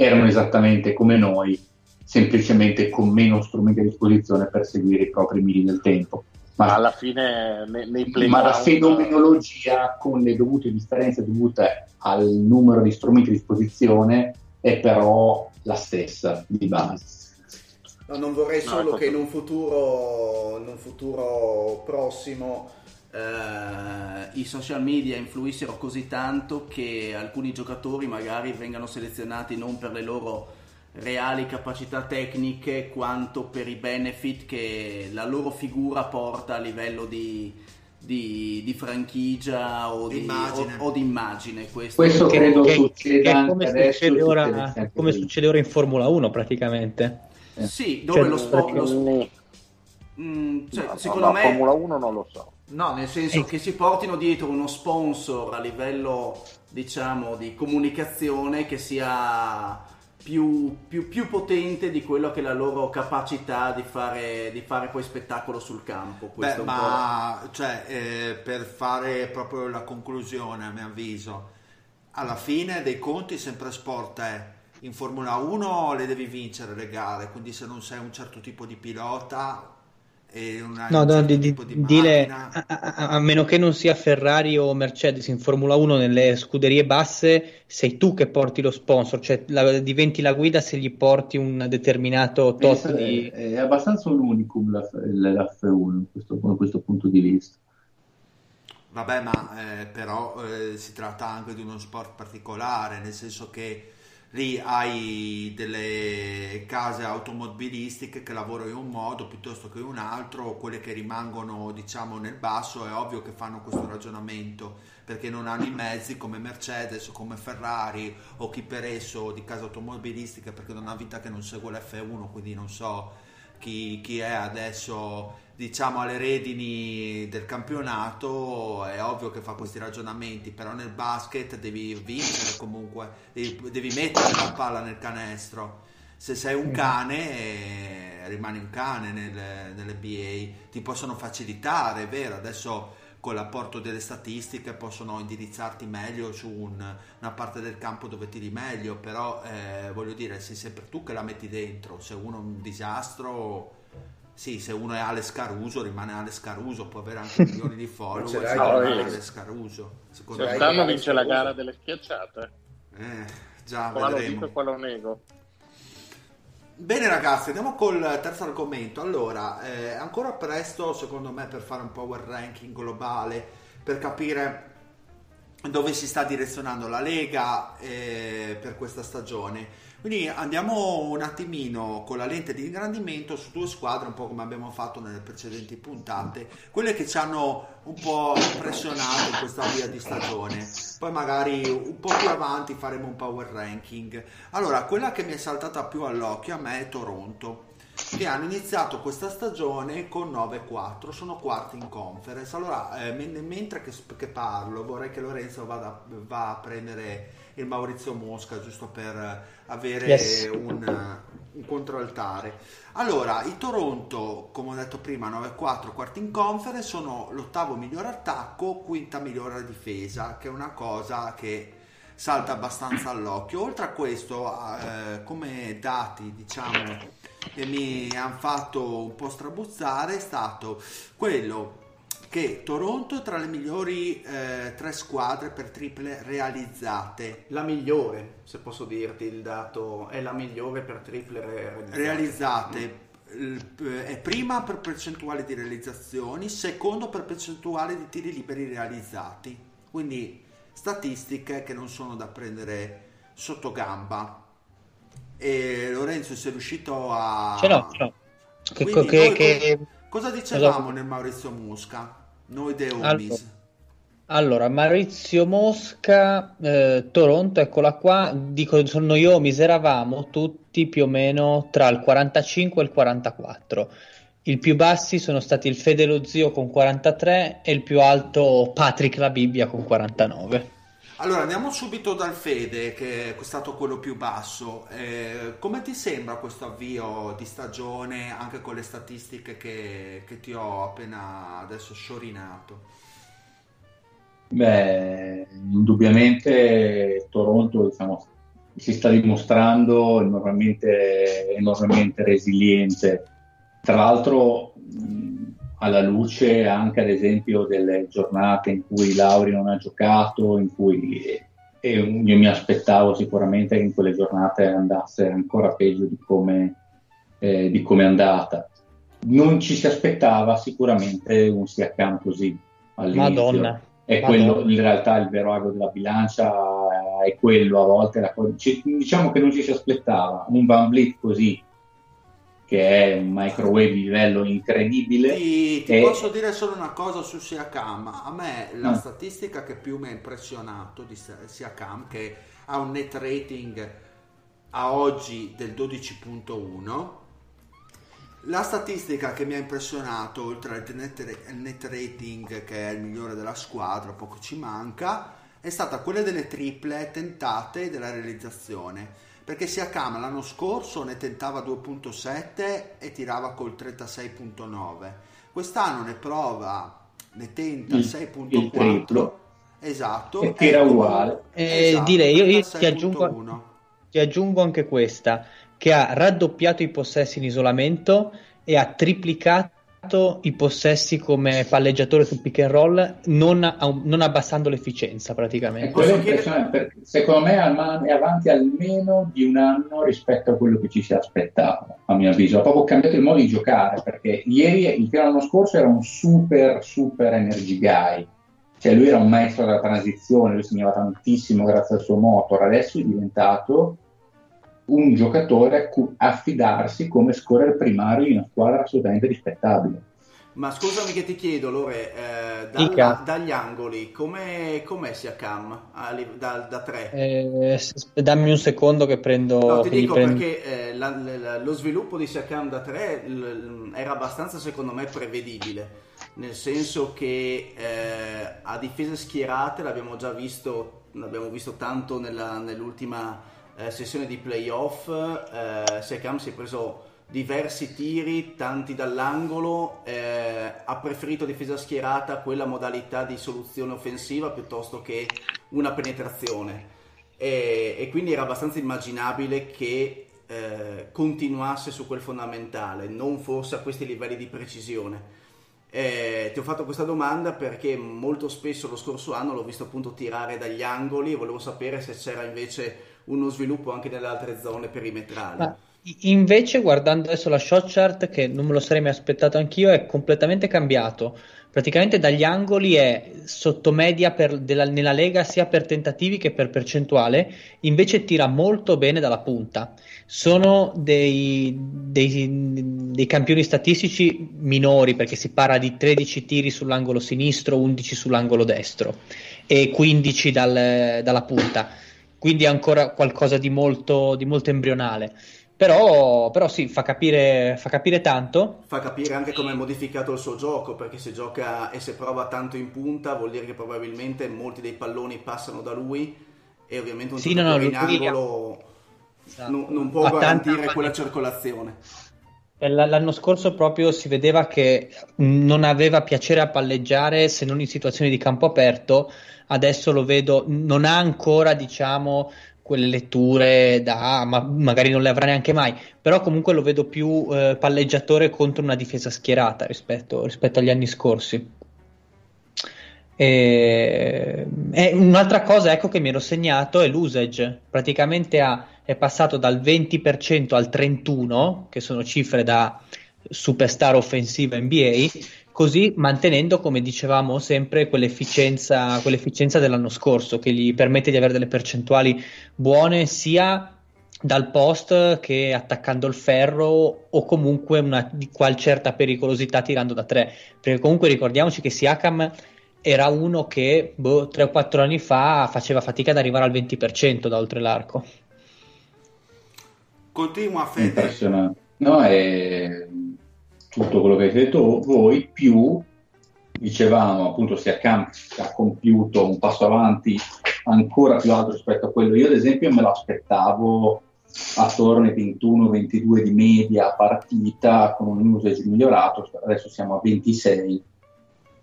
erano esattamente come noi, semplicemente con meno strumenti a disposizione per seguire i propri miri del tempo. Ma alla fine nei, nei play Ma la fenomenologia con le dovute differenze dovute al numero di strumenti a disposizione è però la stessa di base. No, non vorrei solo no, che in un futuro, in un futuro prossimo eh, i social media influissero così tanto che alcuni giocatori magari vengano selezionati non per le loro reali capacità tecniche quanto per i benefit che la loro figura porta a livello di, di, di franchigia o di, immagine. O, o di immagine. Questo, Questo credo che, succeda che come, succede ora, come succede ora in Formula 1 praticamente. Eh. Sì, dove cioè, lo, spo- lo, Mm, cioè, no, secondo no, me... Formula 1 non lo so. No, nel senso che si portino dietro uno sponsor a livello, diciamo, di comunicazione che sia più, più, più potente di quello che è la loro capacità di fare, di fare poi spettacolo sul campo. Beh, ma cioè, eh, per fare proprio la conclusione, a mio avviso, alla fine dei conti sempre sport è in Formula 1 le devi vincere le gare, quindi se non sei un certo tipo di pilota una, no, no, di, di, di dire, a, a, a, meno che non sia Ferrari o Mercedes in Formula 1 nelle scuderie basse, sei tu che porti lo sponsor, cioè la, diventi la guida se gli porti un determinato tot di... È, è, abbastanza un unicum la, l'F1 in questo, da questo punto di vista. Vabbè, ma eh, però eh, si tratta anche di uno sport particolare, nel senso che lì hai delle case automobilistiche che lavorano in un modo piuttosto che in un altro, quelle che rimangono diciamo nel basso. È ovvio che fanno questo ragionamento perché non hanno i mezzi come Mercedes o come Ferrari o chi per esso di case automobilistiche perché non ha vita che non segue l'F1 quindi non so chi, chi è adesso diciamo alle redini del campionato è ovvio che fa questi ragionamenti però nel basket devi vincere comunque devi, devi mettere la palla nel canestro. Se sei un cane eh, rimani un cane nel, nell'NBA ti possono facilitare è vero adesso con l'apporto delle statistiche possono indirizzarti meglio su un, una parte del campo dove tiri meglio però eh, voglio dire sei sempre tu che la metti dentro se uno è un disastro sì, se uno è Alex Caruso rimane Alex Caruso, può avere anche milioni di follower, se no, rimane Alex Caruso. Secondo Quest'anno vince la gara delle schiacciate. Eh, già, qua vedremo. lo dico e qua lo nego. Bene ragazzi, andiamo col terzo argomento. Allora, è ancora presto secondo me per fare un power ranking globale, per capire dove si sta direzionando la Lega eh, per questa stagione. Quindi andiamo un attimino con la lente di ingrandimento su due squadre, un po' come abbiamo fatto nelle precedenti puntate, quelle che ci hanno un po' impressionato in questa via di stagione. Poi magari un po' più avanti faremo un power ranking. Allora, quella che mi è saltata più all'occhio a me è Toronto che hanno iniziato questa stagione con 9-4, sono quarti in conference. Allora, eh, mentre che, che, parlo, vorrei che Lorenzo vada, va a prendere il Maurizio Mosca giusto per avere yes. un, un controaltare. Allora, i Toronto, come ho detto prima, 9-4, quarti in conference, sono l'ottavo miglior attacco, quinta migliore difesa, che è una cosa che salta abbastanza all'occhio. Oltre a questo, eh, come dati, diciamo, che mi hanno fatto un po' strabuzzare è stato quello che Toronto è tra le migliori eh, tre squadre per triple realizzate. La migliore, se posso dirti il dato, è la migliore per triple realizzate. realizzate. È prima per percentuale di realizzazioni, secondo per percentuale di tiri liberi realizzati. Quindi statistiche che non sono da prendere sotto gamba. E Lorenzo sei riuscito a... Ce l'ho, ce l'ho. Che, che, che... Cosa dicevamo nel Maurizio Mosca? Noi Homies. Allora, Maurizio Mosca, eh, Toronto, eccola qua. Dico, noi Homies eravamo tutti più o meno tra il 45 e il 44. I più bassi sono stati il Fede lo Zio con 43 e il più alto Patrick la Bibbia con 49. Allora andiamo subito dal Fede, che è stato quello più basso. Eh, come ti sembra questo avvio di stagione, anche con le statistiche che, che ti ho appena adesso sciorinato? Beh, indubbiamente Toronto diciamo, si sta dimostrando enormemente, enormemente resiliente. Tra l'altro alla luce anche ad esempio delle giornate in cui Lauri non ha giocato, in cui e io mi aspettavo sicuramente che in quelle giornate andasse ancora peggio di come, eh, di come è andata. Non ci si aspettava sicuramente un Siakam così all'inizio. Madonna. È quello in realtà il vero ago della bilancia, è quello a volte. La, diciamo che non ci si aspettava un Van Vliet così che è un microwave di livello incredibile. Ti, ti e... posso dire solo una cosa su Siakam. A me la mm. statistica che più mi ha impressionato di Siakam, che ha un net rating a oggi del 12.1. La statistica che mi ha impressionato, oltre al net, net rating che è il migliore della squadra, poco ci manca, è stata quella delle triple tentate e della realizzazione perché Siakam l'anno scorso ne tentava 2.7 e tirava col 36.9 quest'anno ne prova ne tenta il, 6.4 esatto. E tira uguale. Eh, esatto, direi io, io ti, aggiungo, ti aggiungo anche questa che ha raddoppiato i possessi in isolamento e ha triplicato i possessi come palleggiatore sul pick and roll, non, non abbassando l'efficienza praticamente. Perché, secondo me è avanti almeno di un anno rispetto a quello che ci si aspettava, a mio avviso. Ha proprio cambiato il modo di giocare, perché ieri, il l'anno scorso, era un super, super energy guy. Cioè lui era un maestro della transizione, lui segnava tantissimo grazie al suo motor, adesso è diventato un giocatore a cui affidarsi come scorer primario in una squadra assolutamente rispettabile. Ma scusami che ti chiedo, Lore, eh, dalla, dagli angoli, com'è, com'è Siakam da, da tre? Eh, dammi un secondo che prendo... No, ti dico prendo... perché eh, la, la, lo sviluppo di Siakam da tre l, era abbastanza, secondo me, prevedibile, nel senso che eh, a difese schierate l'abbiamo già visto, l'abbiamo visto tanto nella, nell'ultima eh, sessione di playoff, eh, Siakam si è preso diversi tiri, tanti dall'angolo, eh, ha preferito difesa schierata quella modalità di soluzione offensiva piuttosto che una penetrazione e, e quindi era abbastanza immaginabile che eh, continuasse su quel fondamentale, non fosse a questi livelli di precisione. Eh, ti ho fatto questa domanda perché molto spesso lo scorso anno l'ho visto appunto tirare dagli angoli e volevo sapere se c'era invece uno sviluppo anche nelle altre zone perimetrali. Ma invece, guardando adesso la shot chart, che non me lo sarei mai aspettato anch'io, è completamente cambiato. Praticamente dagli angoli è sottomedia per, della, nella lega sia per tentativi che per percentuale, invece tira molto bene dalla punta. Sono dei, dei, dei campioni statistici minori perché si parla di 13 tiri sull'angolo sinistro, 11 sull'angolo destro e 15 dal, dalla punta quindi è ancora qualcosa di molto, di molto embrionale. Però, però, sì, fa capire, fa capire tanto. Fa capire anche come è modificato il suo gioco, perché se gioca e se prova tanto in punta vuol dire che probabilmente molti dei palloni passano da lui e ovviamente un sì, no, no, in angolo esatto. non, non, può garantire quella circolazione. L'anno scorso proprio si vedeva che non aveva piacere a palleggiare se non in situazioni di campo aperto, adesso lo vedo, non ha ancora diciamo quelle letture da, ma magari non le avrà neanche mai, però comunque lo vedo più eh, palleggiatore contro una difesa schierata rispetto, rispetto agli anni scorsi. E, e un'altra cosa ecco, che mi ero segnato è l'usage, praticamente ha, è passato dal 20% al 31%, che sono cifre da superstar offensiva NBA, così mantenendo, come dicevamo sempre, quell'efficienza, quell'efficienza dell'anno scorso che gli permette di avere delle percentuali buone sia dal post che attaccando il ferro o comunque una di qual certa pericolosità tirando da tre. Perché comunque ricordiamoci che Siakam era uno che boh, 3 o 4 anni fa faceva fatica ad arrivare al 20% da oltre l'arco continua Fede. Impressionante. No è tutto quello che avete detto voi, più dicevamo appunto se Siakam ha compiuto un passo avanti ancora più alto rispetto a quello. Io ad esempio me lo aspettavo attorno ai 21-22 di media partita con un usage migliorato, adesso siamo a 26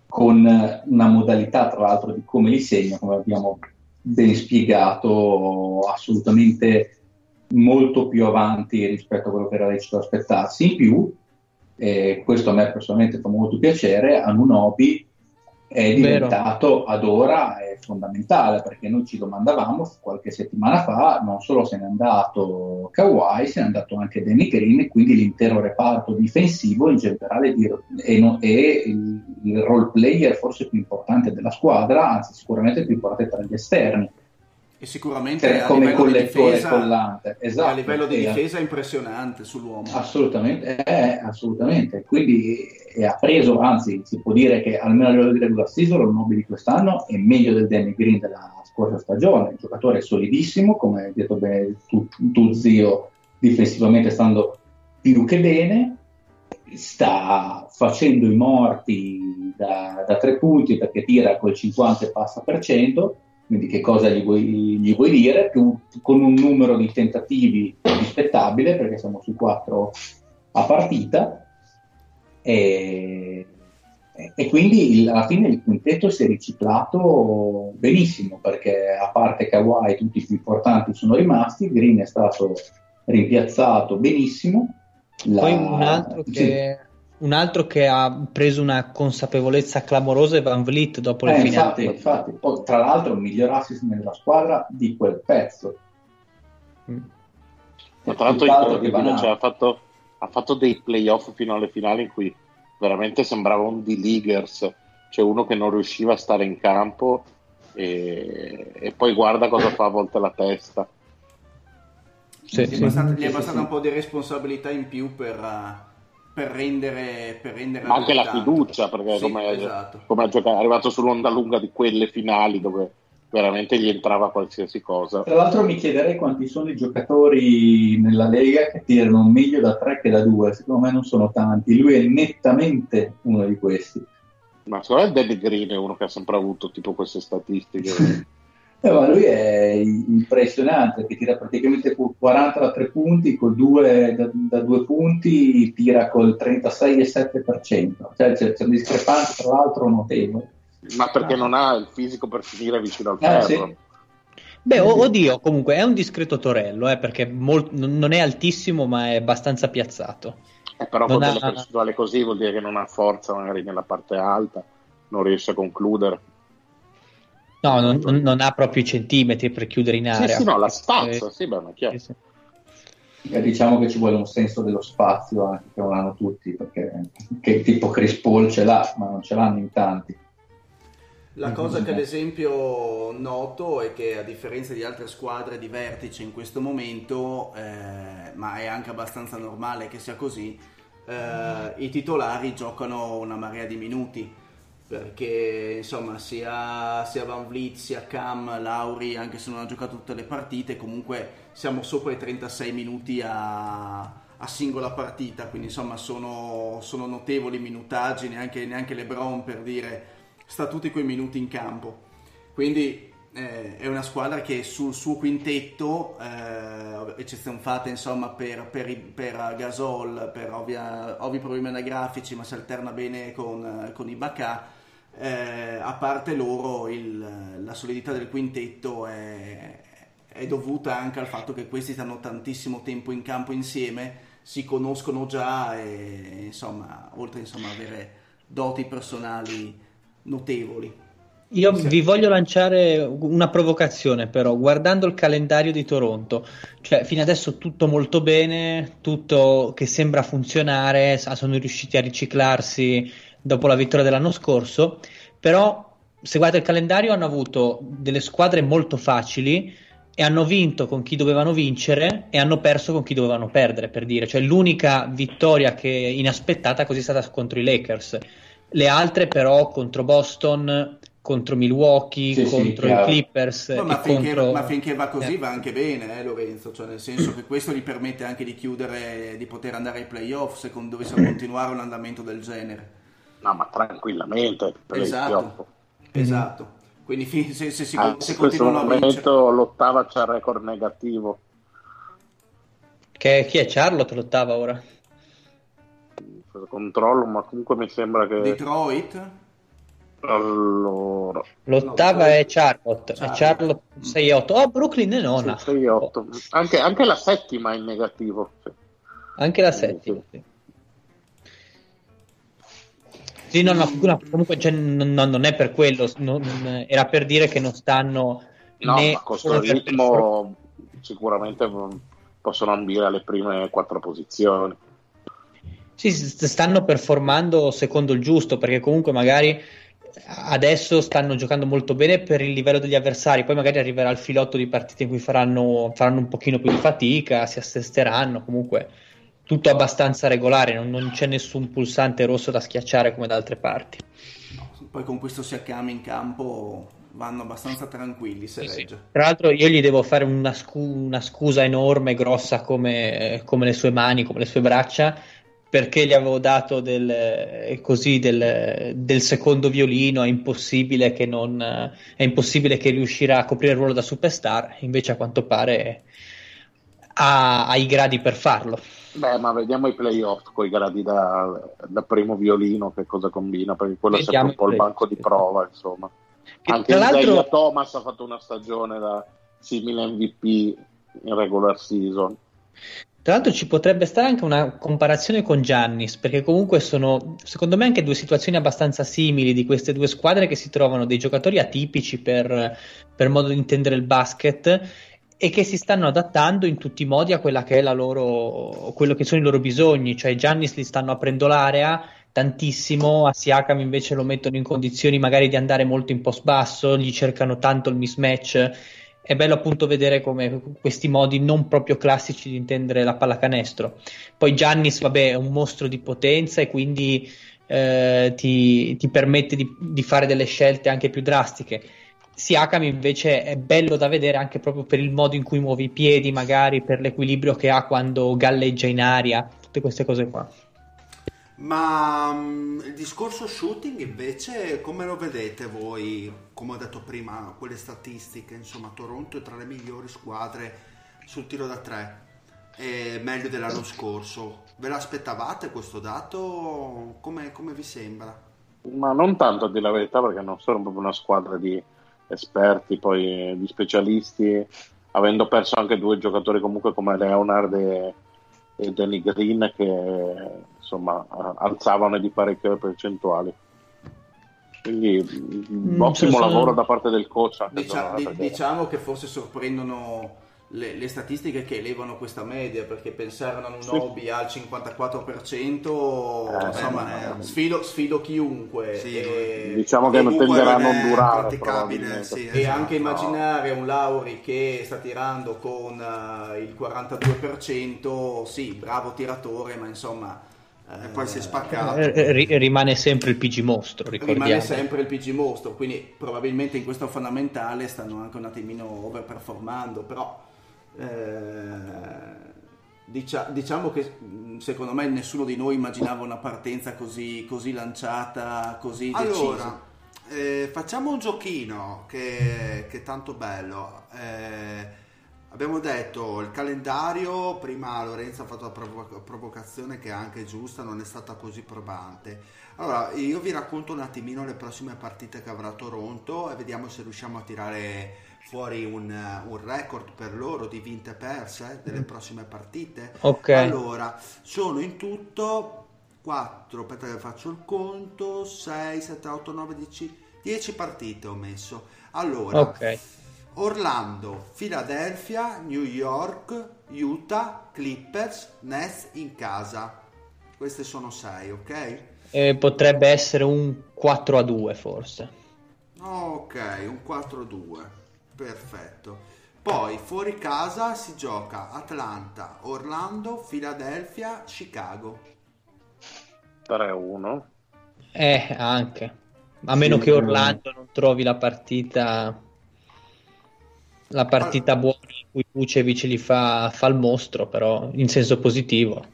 con una modalità tra l'altro di come li segna, come abbiamo ben spiegato, assolutamente molto più avanti rispetto a quello che era lecito aspettarsi. In più, e questo a me personalmente fa molto piacere, Anunobi è diventato Vero. ad ora è fondamentale perché noi ci domandavamo qualche settimana fa non solo se n'è andato Kawhi, se n'è andato anche Danny Green e quindi l'intero reparto difensivo in generale di, e, e il role player forse più importante della squadra, anzi sicuramente più importante tra gli esterni e sicuramente cioè, come collettore difesa, collante. Esatto, a livello di difesa è impressionante sull'uomo. Assolutamente, eh, assolutamente. Quindi ha preso, anzi si può dire che almeno a livello di regular season il nome di quest'anno è meglio del Danny Green della scorsa stagione. Il giocatore è solidissimo, come hai detto bene tu, tu zio, difensivamente stando più che bene, sta facendo i morti da, da tre punti perché tira col 50 e passa per cento quindi che cosa gli vuoi, gli vuoi dire, più, con un numero di tentativi rispettabile, perché siamo su 4 a partita, e, e quindi alla fine il quintetto si è riciclato benissimo, perché a parte Kawhi tutti i più importanti sono rimasti, Green è stato rimpiazzato benissimo. La... Poi un altro che... Sì un altro che ha preso una consapevolezza clamorosa è Van Vliet dopo le eh, finali. Infatti, infatti. Tra l'altro, il miglior assist nella squadra di quel pezzo. Mm. Ma tra l'altro, cioè, ha, fatto, ha, fatto, dei playoff fino alle finali in cui veramente sembrava un D-Leaguers, cioè uno che non riusciva a stare in campo e, e poi guarda cosa fa a volte la testa. Sì, gli, sì, è bastata, sì, gli è bastata un po' di responsabilità in più per, uh per rendere, per rendere ma anche la fiducia perché sì, come, esatto. come ha giocato, è arrivato sull'onda lunga di quelle finali dove veramente gli entrava qualsiasi cosa. Tra l'altro mi chiederei quanti sono i giocatori nella Lega che tirano meglio da 3 che da 2 secondo me non sono tanti lui è nettamente uno di questi. Ma secondo me Danny Green è uno che ha sempre avuto tipo queste statistiche Eh, ma lui è impressionante, che tira praticamente 40 da 3 punti, con due, da, da 2 punti tira col 36,7%, cioè c'è, c'è una discrepanza tra l'altro notevole. Ma perché ah. non ha il fisico per finire vicino al ferro? Eh, sì. Beh, oddio, comunque è un discreto torello, eh, perché molt- non è altissimo, ma è abbastanza piazzato. Eh, però non con ha... delle percentuali così vuol dire che non ha forza magari nella parte alta, non riesce a concludere. No, non, non, ha proprio i centimetri per chiudere in area. Sì, sì no, la spazza, eh, sì, beh, ma chiaro. Sì, sì. Eh, diciamo che ci vuole un senso dello spazio anche che non hanno tutti, perché che tipo Chris Paul ce l'ha, ma non ce l'hanno in tanti. La cosa che ad esempio noto è che a differenza di altre squadre di vertice in questo momento, eh, ma è anche abbastanza normale che sia così, eh, i titolari giocano una marea di minuti perché insomma sia, sia Van Vliet sia Cam, Lauri, anche se non ha giocato tutte le partite, comunque siamo sopra i 36 minuti a, a singola partita, quindi insomma sono, sono notevoli minutaggi, neanche, neanche Lebron per dire sta tutti quei minuti in campo. Quindi eh, è una squadra che sul suo quintetto, eh, eccezione fatta insomma per, per, per Gasol, per ovvia, ovvi problemi anagrafici, ma si alterna bene con, con Ibaka, eh, a parte loro il, la solidità del quintetto è, è, dovuta anche al fatto che questi stanno tantissimo tempo in campo insieme, si conoscono già e insomma, oltre insomma, avere doti personali notevoli. Io vi voglio lanciare una provocazione, però, guardando il calendario di Toronto, cioè fino adesso tutto molto bene, tutto che sembra funzionare, sono riusciti a riciclarsi dopo la vittoria dell'anno scorso, però se guardate il calendario hanno avuto delle squadre molto facili e hanno vinto con chi dovevano vincere e hanno perso con chi dovevano perdere, per dire, cioè l'unica vittoria che inaspettata così è stata contro i Lakers. Le altre però contro Boston, contro Milwaukee, sì, contro sì, i Clippers. No, ma, finché, contro... ma, finché, va così eh. va anche bene, eh, Lorenzo, cioè nel senso che questo gli permette anche di chiudere, di poter andare ai playoff se con, dovessero continuare un andamento del genere. No, ma tranquillamente. Esatto, esatto. Quindi se, se, si, ah, se continuano a vincere... momento l'ottava c'è il record negativo. Che, chi è Charlotte l'ottava ora? Controllo, ma comunque mi sembra che... Detroit? Allora. L'ottava no, è Charlotte, Charlotte. Charlotte 6-8. Oh, Brooklyn è nona. 6-8. Oh. Anche, anche, la settima è in negativo. Sì. Anche la settima, sì. Sì, no, no, comunque cioè, non, non, è per quello, non, era per dire che non stanno... No, né ma questo ritmo sicuramente possono ambire alle prime quattro posizioni. Sì, stanno performando secondo il giusto, perché comunque magari adesso stanno giocando molto bene per il livello degli avversari, poi magari arriverà il filotto di partite in cui faranno, faranno un pochino più di fatica, si assesteranno, comunque tutto abbastanza regolare, non, non, c'è nessun pulsante rosso da schiacciare come da altre parti. poi con questo Siakam in campo vanno abbastanza tranquilli se sì, regge. Sì. Tra l'altro io gli devo fare una, scu- una scusa enorme, grossa come, come le sue mani, come le sue braccia, perché gli avevo dato del, eh, così del, del, secondo violino, è impossibile, che non, è impossibile che riuscirà a coprire il ruolo da superstar, invece a quanto pare ha, ha i gradi per farlo. Beh, ma vediamo i playoff con i gradi da, da, primo violino, che cosa combina, perché quello vediamo è sempre un po' il banco di prova, insomma. Che, Anche Isaiah Thomas ha fatto una stagione da simile MVP in regular season. Tra l'altro ci potrebbe stare anche una comparazione con Giannis, perché comunque sono, secondo me, anche due situazioni abbastanza simili di queste due squadre che si trovano dei giocatori atipici per, per modo di intendere il basket e che si stanno adattando in tutti i modi a quella che è la loro, quello che sono i loro bisogni, cioè Giannis li stanno aprendo l'area tantissimo, a Siakam invece lo mettono in condizioni magari di andare molto in post basso, gli cercano tanto il mismatch è bello appunto vedere come questi modi non proprio classici di intendere la pallacanestro. Poi Giannis, vabbè, è un mostro di potenza e quindi eh, ti, ti, permette di, di, fare delle scelte anche più drastiche. Siakam invece è bello da vedere anche proprio per il modo in cui muove i piedi, magari per l'equilibrio che ha quando galleggia in aria, tutte queste cose qua. Ma um, il discorso shooting invece come lo vedete voi? Come ho detto prima, quelle statistiche, insomma Toronto è tra le migliori squadre sul tiro da tre, è meglio dell'anno scorso. Ve l'aspettavate questo dato? Come, come vi sembra? Ma non tanto a dire la verità perché non sono proprio una squadra di esperti, poi di specialisti, avendo perso anche due giocatori comunque come Leonard e e Danny Green che insomma alzavano di parecchio le percentuali. Quindi mm, ottimo sono... lavoro da parte del coach. Dicia- diciamo che forse sorprendono le, le, statistiche che elevano questa media perché pensare a un sì. hobby al 54% eh, insomma, eh, sfido, sfido, chiunque sì, e, diciamo che non tenderà a non durare sì, e esatto. anche immaginare un Lauri che sta tirando con uh, il 42% sì bravo tiratore ma insomma e poi si è spaccato. R- rimane sempre il PG mostro, ricordiamo. Rimane sempre il PG mostro, quindi probabilmente in questo fondamentale stanno anche un attimino overperformando, però eh, dicia- diciamo che secondo me nessuno di noi immaginava una partenza così, così lanciata, così allora, eh, facciamo un giochino che, che è tanto bello. Eh, abbiamo detto il calendario, prima Lorenzo ha fatto la provo- provocazione che è anche giusta, non è stata così probante. Allora, io vi racconto un attimino le prossime partite che avrà Toronto e vediamo se riusciamo a tirare fuori un, un record per loro di vinte perse delle mm. prossime partite. Ok. Allora, sono in tutto 4, aspetta che faccio il conto, 6, 7, 8, 9, 10, 10 partite ho messo. Allora, okay. Orlando, Philadelphia, New York, Utah, Clippers, Nets in casa. Queste sono 6, ok? Eh, potrebbe essere un 4 a 2 forse. Ok, un 4 a 2. Perfetto. Poi fuori casa si gioca Atlanta, Orlando, Philadelphia, Chicago. 3-1. Eh, anche. A meno sì, che Orlando non trovi la partita la partita allora, buona in cui Vucevic gli fa, fa il mostro, però in senso positivo.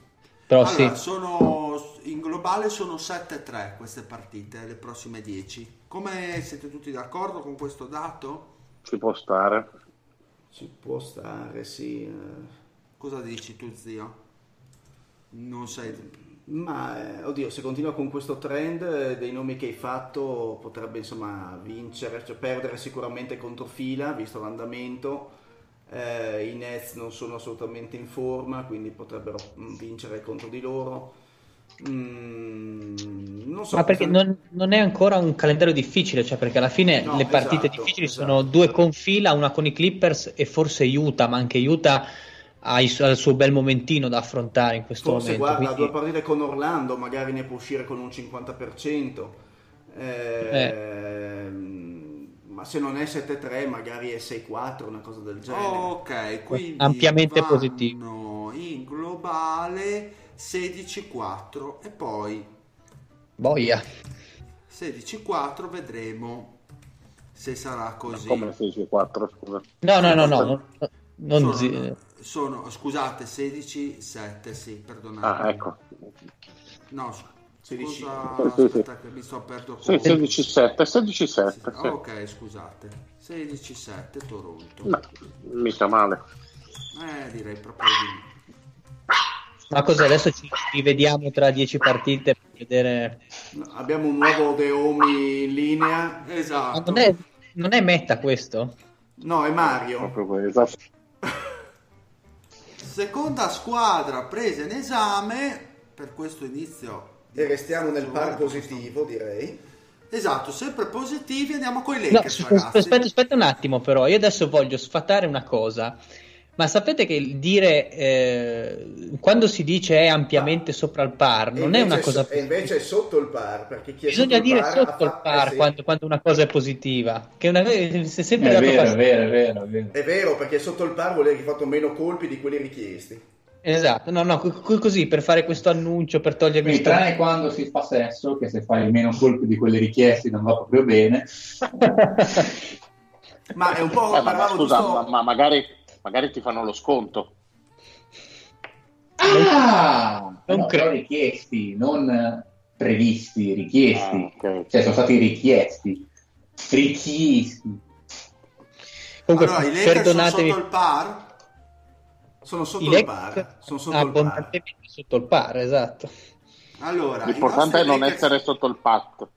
Però allora, sì. sono, in globale sono 7-3 queste partite, le prossime 10. Come siete tutti d'accordo con questo dato? Ci può stare. Ci può stare, sì. Cosa dici tu, zio? Non sei ma eh, oddio, se continua con questo trend eh, dei nomi che hai fatto potrebbe insomma vincere, cioè perdere sicuramente contro fila visto l'andamento. Eh, I Nets non sono assolutamente in forma, quindi potrebbero mm, vincere contro di loro. Mm, non so, Ma perché cosa... non, non, è ancora un calendario difficile, cioè perché alla fine no, le partite esatto, difficili esatto. sono due con fila, una con i Clippers e forse Utah, ma anche Utah ha il suo bel momentino da affrontare in questo Forse, momento. Guarda, quindi... due partite con Orlando, magari ne può uscire con un 50%. Eh, eh. Ma se non è 7-3, magari è 6-4, una cosa del genere. Ok, quindi ampiamente positivo. In globale 16-4 e poi boia 16-4 vedremo se sarà così. Come 16-4, scusa. No, no, no, no. no. Non sono, zi- sono, scusate, 16, 7, sì, perdonate. Ah, ecco. No, 16. Scusa, aspetta che mi sto perdo. Sì, 16, 7, 16, 7. Sì. Ok, scusate. 16, 7, Toronto. No, mica male. Eh, direi proprio di ma cos'è? Adesso ci rivediamo tra 10 partite per vedere. Abbiamo un nuovo Deomi in linea. Esatto. Non è, non è meta questo? No, è Mario. Esatto seconda squadra presa in esame per questo inizio. E restiamo nel par positivo, direi. Esatto, sempre positivi, andiamo con i Lakers. No, aspetta, aspetta un attimo, però, io adesso voglio sfatare una cosa. Ma sapete che il dire eh, quando si dice è ampiamente ah, sopra il par non è una cosa so, E invece è sotto il par perché chi bisogna dire par sotto il par eh, quando, quando, una cosa è positiva. Che una, è sempre è vero, è vero, è vero, è vero. È vero perché sotto il par vuol dire che hai fatto meno colpi di quelli richiesti. Esatto, no, no, così per fare questo annuncio, per togliermi... Quindi, tranne quando si fa sesso, che se fai meno colpi di quelli richiesti non va proprio bene. ma è un po'... Eh, ma, scusa, giusto... ma, ma magari magari ti fanno lo sconto. Ah, non no, cre- richiesti, non previsti, richiesti. Ah, okay. Cioè sono stati richiesti. Richiesti. Comunque, allora, i Lakers perdonatemi. sono sotto il par? Sono sotto il par. Sono sotto il par. sotto il par, esatto. Allora, L'importante è non Lakers... essere sotto il patto.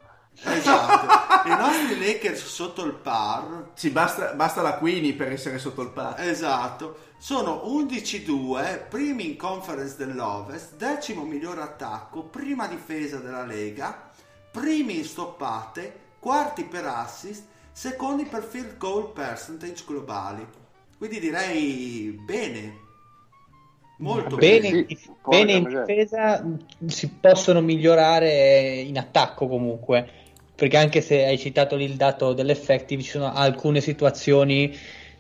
Esatto, i nostri Lakers sotto il par. Sì, basta, basta la Queenie per essere sotto il par. Esatto, sono 11-2, primi in conference dell'Ovest, decimo miglior attacco, prima difesa della Lega, primi in stoppate, quarti per assist, secondi per field goal percentage globali. Quindi direi bene. Molto bene. Bene, bene in difesa, si possono migliorare in attacco comunque perché anche se hai citato lì il dato dell'effective, ci sono alcune situazioni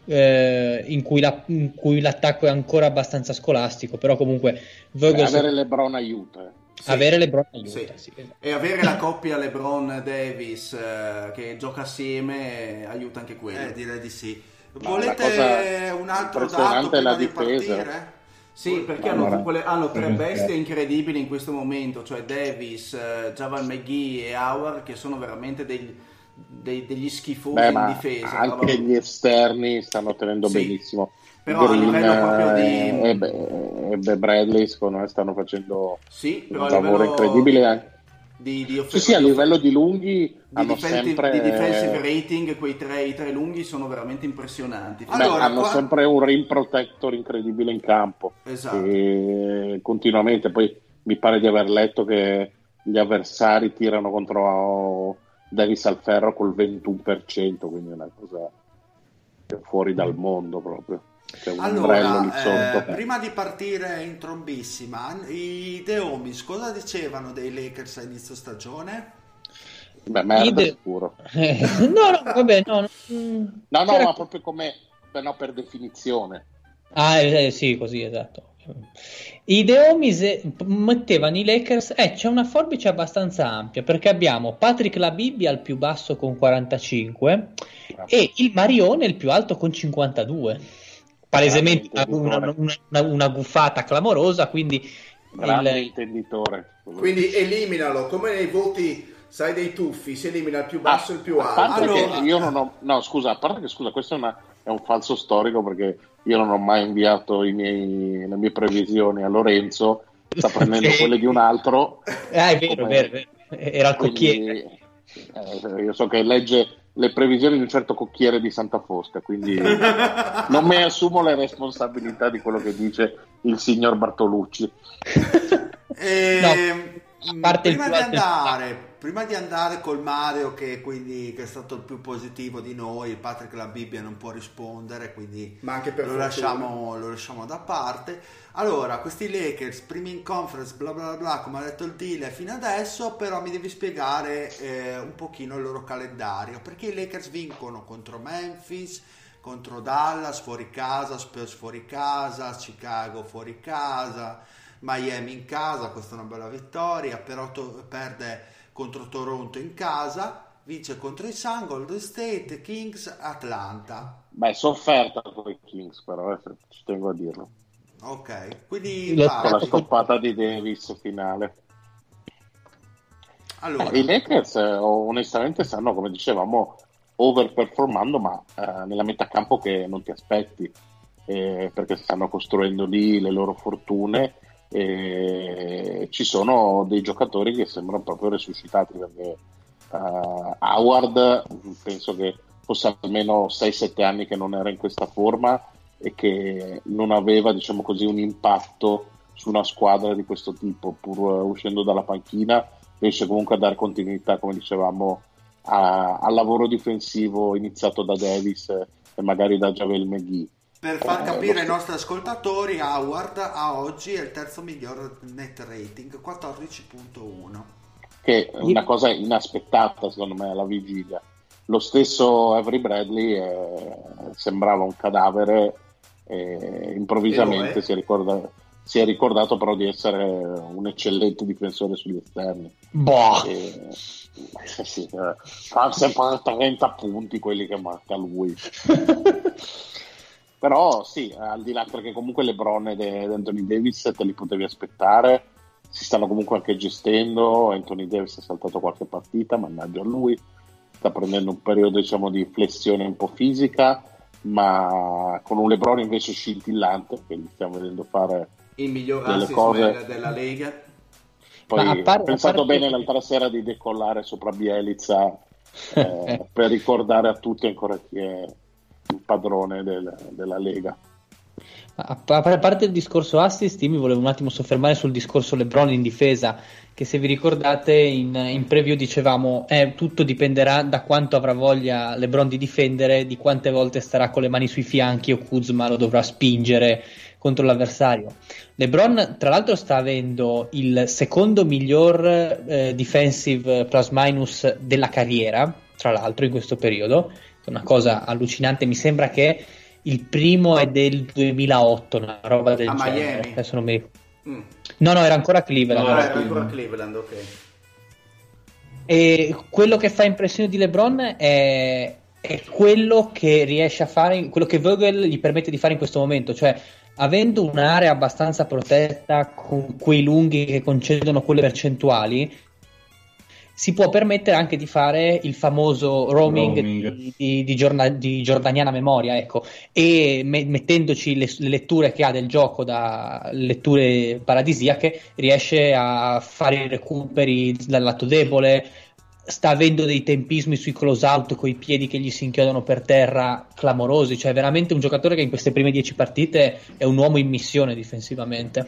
eh, in, cui la, in, cui l'attacco è ancora abbastanza scolastico, però comunque Vogel avere LeBron aiuta. Sì. Avere LeBron aiuta, sì. Sì. E avere la coppia LeBron-Davis eh, che gioca assieme aiuta anche quello. Eh, direi di sì. Volete un altro dato prima di partire? Sì, perché hanno, quelle, hanno, tre bestie incredibili in questo momento, cioè Davis, uh, Javal McGee e Howard, che sono veramente dei, dei, degli schifosi Beh, in difesa. Anche proprio... gli esterni stanno tenendo sì. benissimo. Però Green, a livello proprio di... E, beh, e Bradley secondo me stanno facendo sì, un lavoro incredibile anche di, di sì, sì, a livello di lunghi di, hanno sempre... di defensive rating quei tre, i tre lunghi sono veramente impressionanti. Allora, Beh, hanno qua... sempre un rim protector incredibile in campo. Esatto. e continuamente poi mi pare di aver letto che gli avversari tirano contro Davis al ferro col 21% quindi è una cosa fuori dal mondo proprio allora, eh, prima di partire in trombissima, i The Homies cosa dicevano dei Lakers a inizio stagione? Beh, merda de... sicuro. no, no, vabbè, no. No, no, no ma proprio come no, per definizione. Ah, eh, sì, così, esatto. I The Homies eh, mettevano i Lakers, eh, c'è una forbice abbastanza ampia perché abbiamo Patrick La Bibbia al più basso con 45 ah. e il Marione il più alto con 52 palesemente una, una, una, una, guffata clamorosa, quindi... Grande il... intenditore. Quindi eliminalo, come nei voti sai dei tuffi, si elimina il più basso e il più alto. Allora... io non ho, no, scusa, a parte che scusa, questo è, una, è, un falso storico perché io non ho mai inviato miei, le mie previsioni a Lorenzo, sta prendendo quelle di un altro. Ah, è vero, come... vero, era il cocchiere. Eh, io so che legge le previsioni di un certo cocchiere di Santa Fosca, quindi non mi assumo le responsabilità di quello che dice il signor Bartolucci. E, no, mm, prima, di andare, prima di andare col Mario, che, quindi, che è stato il più positivo di noi, Patrick la Bibbia non può rispondere, quindi lo, lasciamo, lo lasciamo da parte. Allora, questi Lakers, primi in conference, bla bla bla, come ha detto il deal fino adesso, però mi devi spiegare eh, un pochino il loro calendario, perché i Lakers vincono contro Memphis, contro Dallas fuori casa, Spurs fuori casa, Chicago fuori casa, Miami in casa, questa è una bella vittoria, però to- perde contro Toronto in casa, vince contro i Sun, Golden State, Kings, Atlanta. Beh, sofferta con i Kings però, eh, ci tengo a dirlo. Ok, quindi con la stoppata di Davis finale. Allora. Eh, I Lakers eh, onestamente stanno, come dicevamo, overperformando, ma eh, nella metà campo che non ti aspetti, eh, perché stanno costruendo lì le loro fortune e ci sono dei giocatori che sembrano proprio resuscitati perché uh, Howard penso che fosse almeno 6-7 anni che non era in questa forma e che non aveva diciamo così un impatto su una squadra di questo tipo pur uscendo dalla panchina. Riesce comunque a dare continuità come dicevamo a, al lavoro difensivo iniziato da Davis e magari da Javel McGee per far eh, capire ai nostri ascoltatori Howard a oggi è il terzo miglior net rating 14.1 che è una cosa inaspettata secondo me alla vigilia lo stesso Avery Bradley eh, sembrava un cadavere e improvvisamente si è, ricordato, si è, ricordato, però di essere un eccellente difensore sugli esterni. Boh. E, sì, eh, fa sempre 30 punti quelli che marca lui. però sì, al di là perché comunque le bronne di Anthony Davis te li potevi aspettare, si stanno comunque anche gestendo, Anthony Davis ha saltato qualche partita, mannaggia a lui, sta prendendo un periodo diciamo di flessione un po' fisica, ma con un Lebron invece scintillante che gli stiamo vedendo fare il miglior delle cose. della Lega. Poi ho pensato bene l'altra sera di decollare sopra Bielizza eh, per ricordare a tutti ancora chi è il padrone del, della Lega a parte il discorso assist, io mi volevo un attimo soffermare sul discorso LeBron in difesa, che se vi ricordate in, in preview dicevamo eh, tutto dipenderà da quanto avrà voglia LeBron di difendere, di quante volte starà con le mani sui fianchi o Kuzma lo dovrà spingere contro l'avversario. LeBron tra l'altro sta avendo il secondo miglior eh, defensive plus minus della carriera, tra l'altro in questo periodo, una cosa allucinante, mi sembra che il primo è del 2008, una roba del a genere. Miami. Adesso non mi... Mm. No, no, era ancora Cleveland. No, era ancora Cleveland, ok. E quello che fa impressione di LeBron è, è quello che riesce a fare, quello che Vogel gli permette di fare in questo momento, cioè avendo un'area abbastanza protetta con quei lunghi che concedono quelle percentuali, si può permettere anche di fare il famoso roaming, roaming. Di, di, di, giorna, di, giordaniana memoria, ecco, e me, mettendoci le, le, letture che ha del gioco da letture paradisiache, riesce a fare i recuperi dal lato debole, sta avendo dei tempismi sui close out con i piedi che gli si inchiodano per terra clamorosi, cioè veramente un giocatore che in queste prime dieci partite è un uomo in missione difensivamente.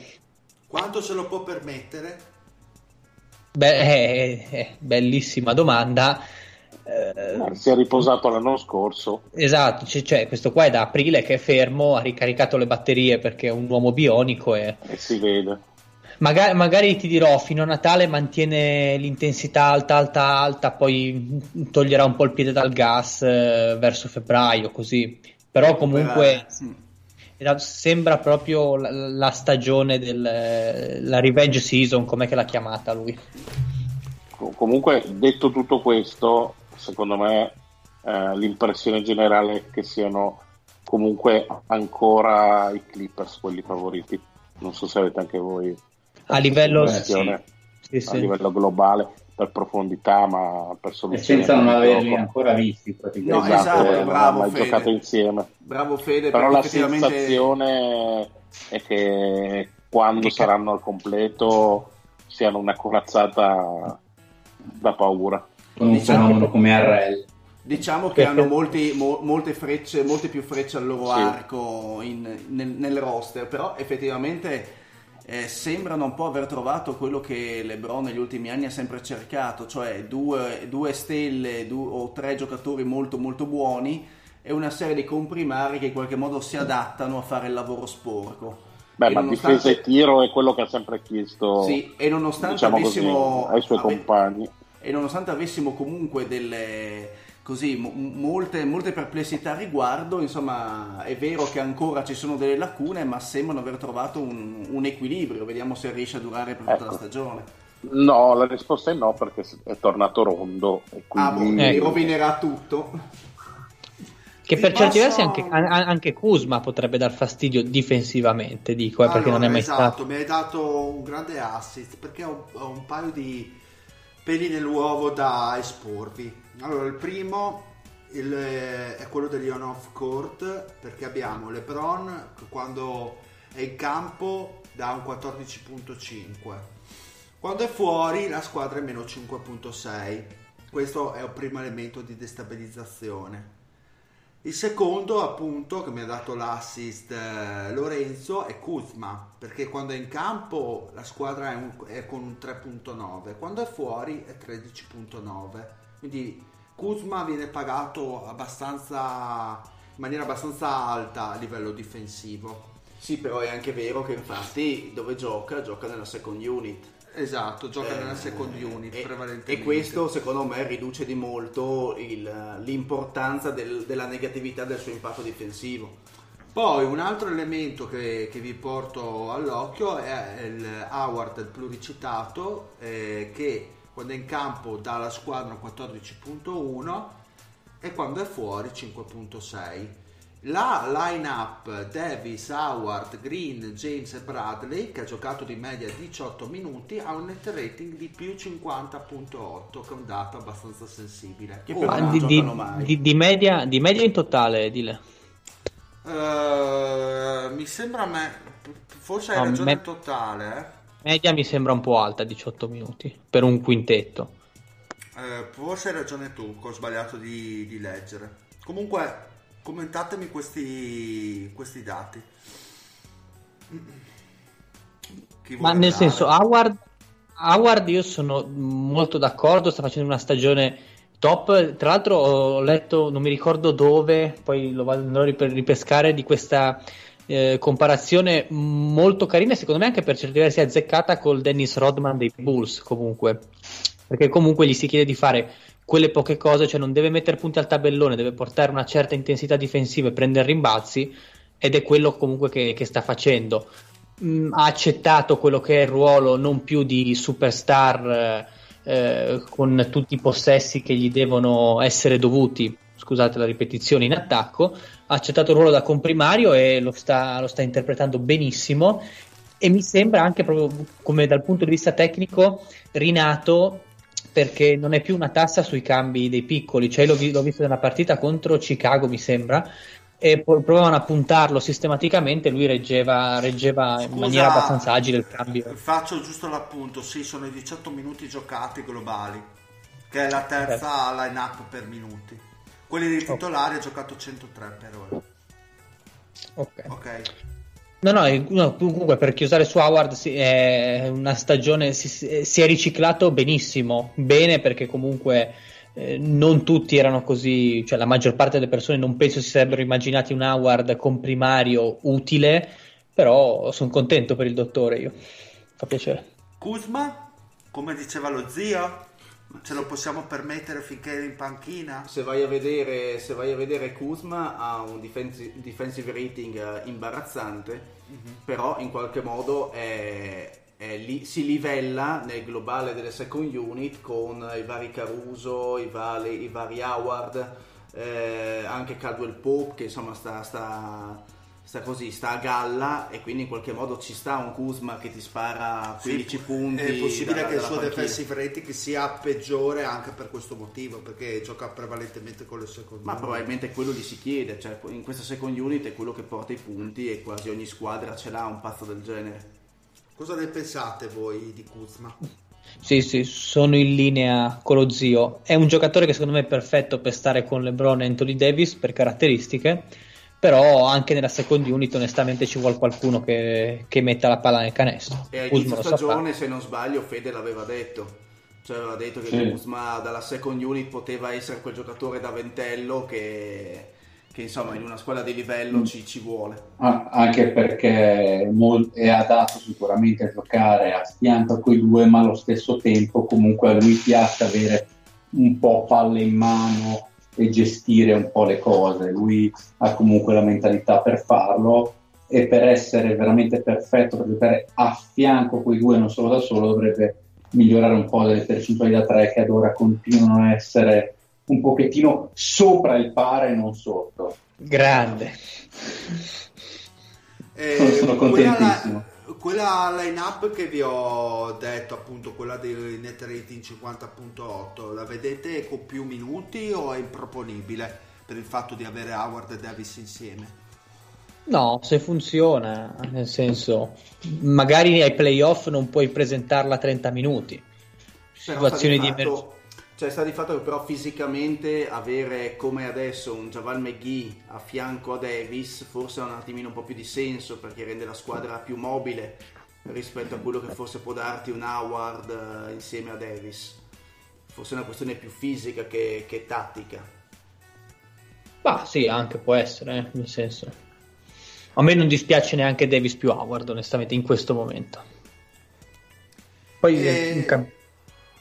Quanto se lo può permettere? Beh, è, è bellissima domanda. Eh, si è riposato l'anno scorso. Esatto, cioè, questo qua è da aprile che è fermo, ha ricaricato le batterie perché è un uomo bionico e, e si vede. Magari, magari, ti dirò fino a Natale mantiene l'intensità alta, alta, alta, poi toglierà un po' il piede dal gas eh, verso febbraio, così. Però comunque. Sì sembra proprio la, la stagione della revenge season, com'è che l'ha chiamata lui. Comunque, detto tutto questo, secondo me eh, l'impressione generale è che siano comunque ancora i Clippers quelli favoriti. Non so se avete anche voi a livello, sì. Sì, sì. a livello globale per profondità, ma per soluzione. senza non averli ancora visti praticamente. No, esatto, esatto bravo, mai Fede. giocato insieme. Bravo Fede, però la effettivamente... sensazione è che quando che saranno al completo siano una corazzata da paura. Con un diciamo, fenomeno come RL. Diciamo che hanno molti, mo, molte, frecce, molte più frecce al loro sì. arco in, nel, nel roster, però effettivamente eh, sembrano un po' aver trovato quello che LeBron negli ultimi anni ha sempre cercato, cioè due, due stelle due, o tre giocatori molto molto buoni e una serie di comprimari che in qualche modo si adattano a fare il lavoro sporco. Beh, e ma nonostante... difesa e tiro è quello che ha sempre chiesto sì, e nonostante diciamo avessimo, così, ai suoi compagni. E nonostante avessimo comunque delle così molte, molte, perplessità a riguardo, insomma è vero che ancora ci sono delle lacune, ma sembrano aver trovato un, un equilibrio, vediamo se riesce a durare per tutta ecco. la stagione. No, la risposta è no perché è tornato rondo e ah, quindi... Ah, boh, ecco. rovinerà tutto. Che per posso... certi versi anche, anche, Kuzma potrebbe dar fastidio difensivamente, dico, eh, perché non è mai esatto, stato. mi hai dato un grande assist perché ho, ho un paio di peli nell'uovo da esporvi. Allora, il primo il, è quello degli on-off court perché abbiamo LeBron che quando è in campo da un 14.5 quando è fuori la squadra è meno 5.6 questo è il primo elemento di destabilizzazione. Il secondo appunto che mi ha dato l'assist eh, Lorenzo è Kuzma perché quando è in campo la squadra è, un, è con un 3.9 quando è fuori è 13.9 quindi Kuzma viene pagato abbastanza, in maniera abbastanza alta a livello difensivo. Sì, però è anche vero che infatti dove gioca, gioca nella second unit. Esatto, gioca eh, nella second unit e, prevalentemente. E questo secondo me riduce di molto il, l'importanza del, della negatività del suo impatto difensivo. Poi un altro elemento che, che vi porto all'occhio è il Howard, il pluricitato, eh, che quando è in campo dà alla squadra 14.1 e quando è fuori 5.6. La line-up Davis, Howard, Green, James e Bradley, che ha giocato di media 18 minuti, ha un net rating di più 50.8, che è un dato abbastanza sensibile. Che oh, di, di, di, di, media, di media in totale, dile. Uh, mi sembra a me, forse hai no, ragione me... totale, eh media mi sembra un po' alta, 18 minuti, per un quintetto. Eh, forse hai ragione tu, che ho sbagliato di, di leggere. Comunque, commentatemi questi, questi dati. Ma nel dare? senso, Howard, Howard io sono molto d'accordo, sta facendo una stagione top. Tra l'altro ho letto, non mi ricordo dove, poi lo andrò a ripescare, di questa eh, comparazione molto carina, secondo me anche per certi versi azzeccata col Dennis Rodman dei Bulls comunque, perché comunque gli si chiede di fare quelle poche cose, cioè non deve mettere punti al tabellone, deve portare una certa intensità difensiva e prendere rimbalzi ed è quello comunque che, che sta facendo. Mm, ha accettato quello che è il ruolo non più di superstar eh, eh con tutti i possessi che gli devono essere dovuti, scusate la ripetizione, in attacco, ha accettato il ruolo da comprimario e lo sta, lo sta interpretando benissimo. E mi sembra anche proprio come dal punto di vista tecnico rinato perché non è più una tassa sui cambi dei piccoli, cioè l'ho, vi- l'ho visto nella partita contro Chicago mi sembra e provavano a puntarlo sistematicamente. Lui reggeva, reggeva Scusa, in maniera abbastanza agile il cambio. faccio giusto l'appunto. Sì sono i 18 minuti giocati globali che è la terza certo. line up per minuti quelli dei titolari okay. ha giocato 103 per ora ok, okay. No, no, no, comunque per chiusare su Howard sì, è una stagione si, si, è riciclato benissimo, bene perché comunque eh, non tutti erano così, cioè la maggior parte delle persone non penso si sarebbero immaginati un Howard comprimario utile, però sono contento per il dottore io, fa piacere. Kuzma, come diceva lo zio, ce lo possiamo permettere finché è in panchina? Se vai a vedere, se vai a vedere Kuzma ha un defensive, defensive rating eh, imbarazzante, mm-hmm. però in qualche modo è, è li, si livella nel globale delle second unit con i vari Caruso, i vari, i vari Howard, eh, anche Caldwell Pope che insomma sta, sta sta così, sta a galla e quindi in qualche modo ci sta un Kuzma che ti spara 15 sì, punti. È possibile da, che il suo panchina. defensive rating sia peggiore anche per questo motivo, perché gioca prevalentemente con le seconde Ma unit. probabilmente quello gli si chiede, cioè in questa second unit è quello che porta i punti e quasi ogni squadra ce l'ha un pazzo del genere. Cosa ne pensate voi di Kuzma? Sì, sì, sono in linea con lo zio. È un giocatore che secondo me è perfetto per stare con LeBron e Anthony Davis per caratteristiche però anche nella second unit onestamente ci vuole qualcuno che, che metta la palla nel canestro. E a inizio stagione, se non sbaglio, Fede l'aveva detto. Cioè aveva detto che sì. Kuzma dalla second unit poteva essere quel giocatore da ventello che, che insomma in una squadra di livello mm. ci, ci, vuole. Ah, anche perché è adatto sicuramente a giocare a fianco a quei due, ma allo stesso tempo comunque a lui piace avere un po' palle in mano e gestire un po' le cose. Lui ha comunque la mentalità per farlo e per essere veramente perfetto, per giocare a fianco quei due, non solo da solo, dovrebbe migliorare un po' delle percentuali da tre che ad ora continuano a essere un pochettino sopra il pare e non sotto. Grande. Eh, sono contentissimo quella line-up che vi ho detto, appunto, quella dei net rating 50.8, la vedete con più minuti o è improponibile per il fatto di avere Howard e Davis insieme? No, se funziona, nel senso, magari ai playoff non puoi presentarla a 30 minuti. Situazioni di emergenza cioè sta di fatto che però fisicamente avere come adesso un Javal McGee a fianco a Davis forse ha un attimino un po' più di senso perché rende la squadra più mobile rispetto a quello che forse può darti un Howard uh, insieme a Davis. Forse è una questione più fisica che, che tattica. Ma sì, anche può essere, eh, nel senso. A me non dispiace neanche Davis più Howard, onestamente, in questo momento. Poi e... Eh, in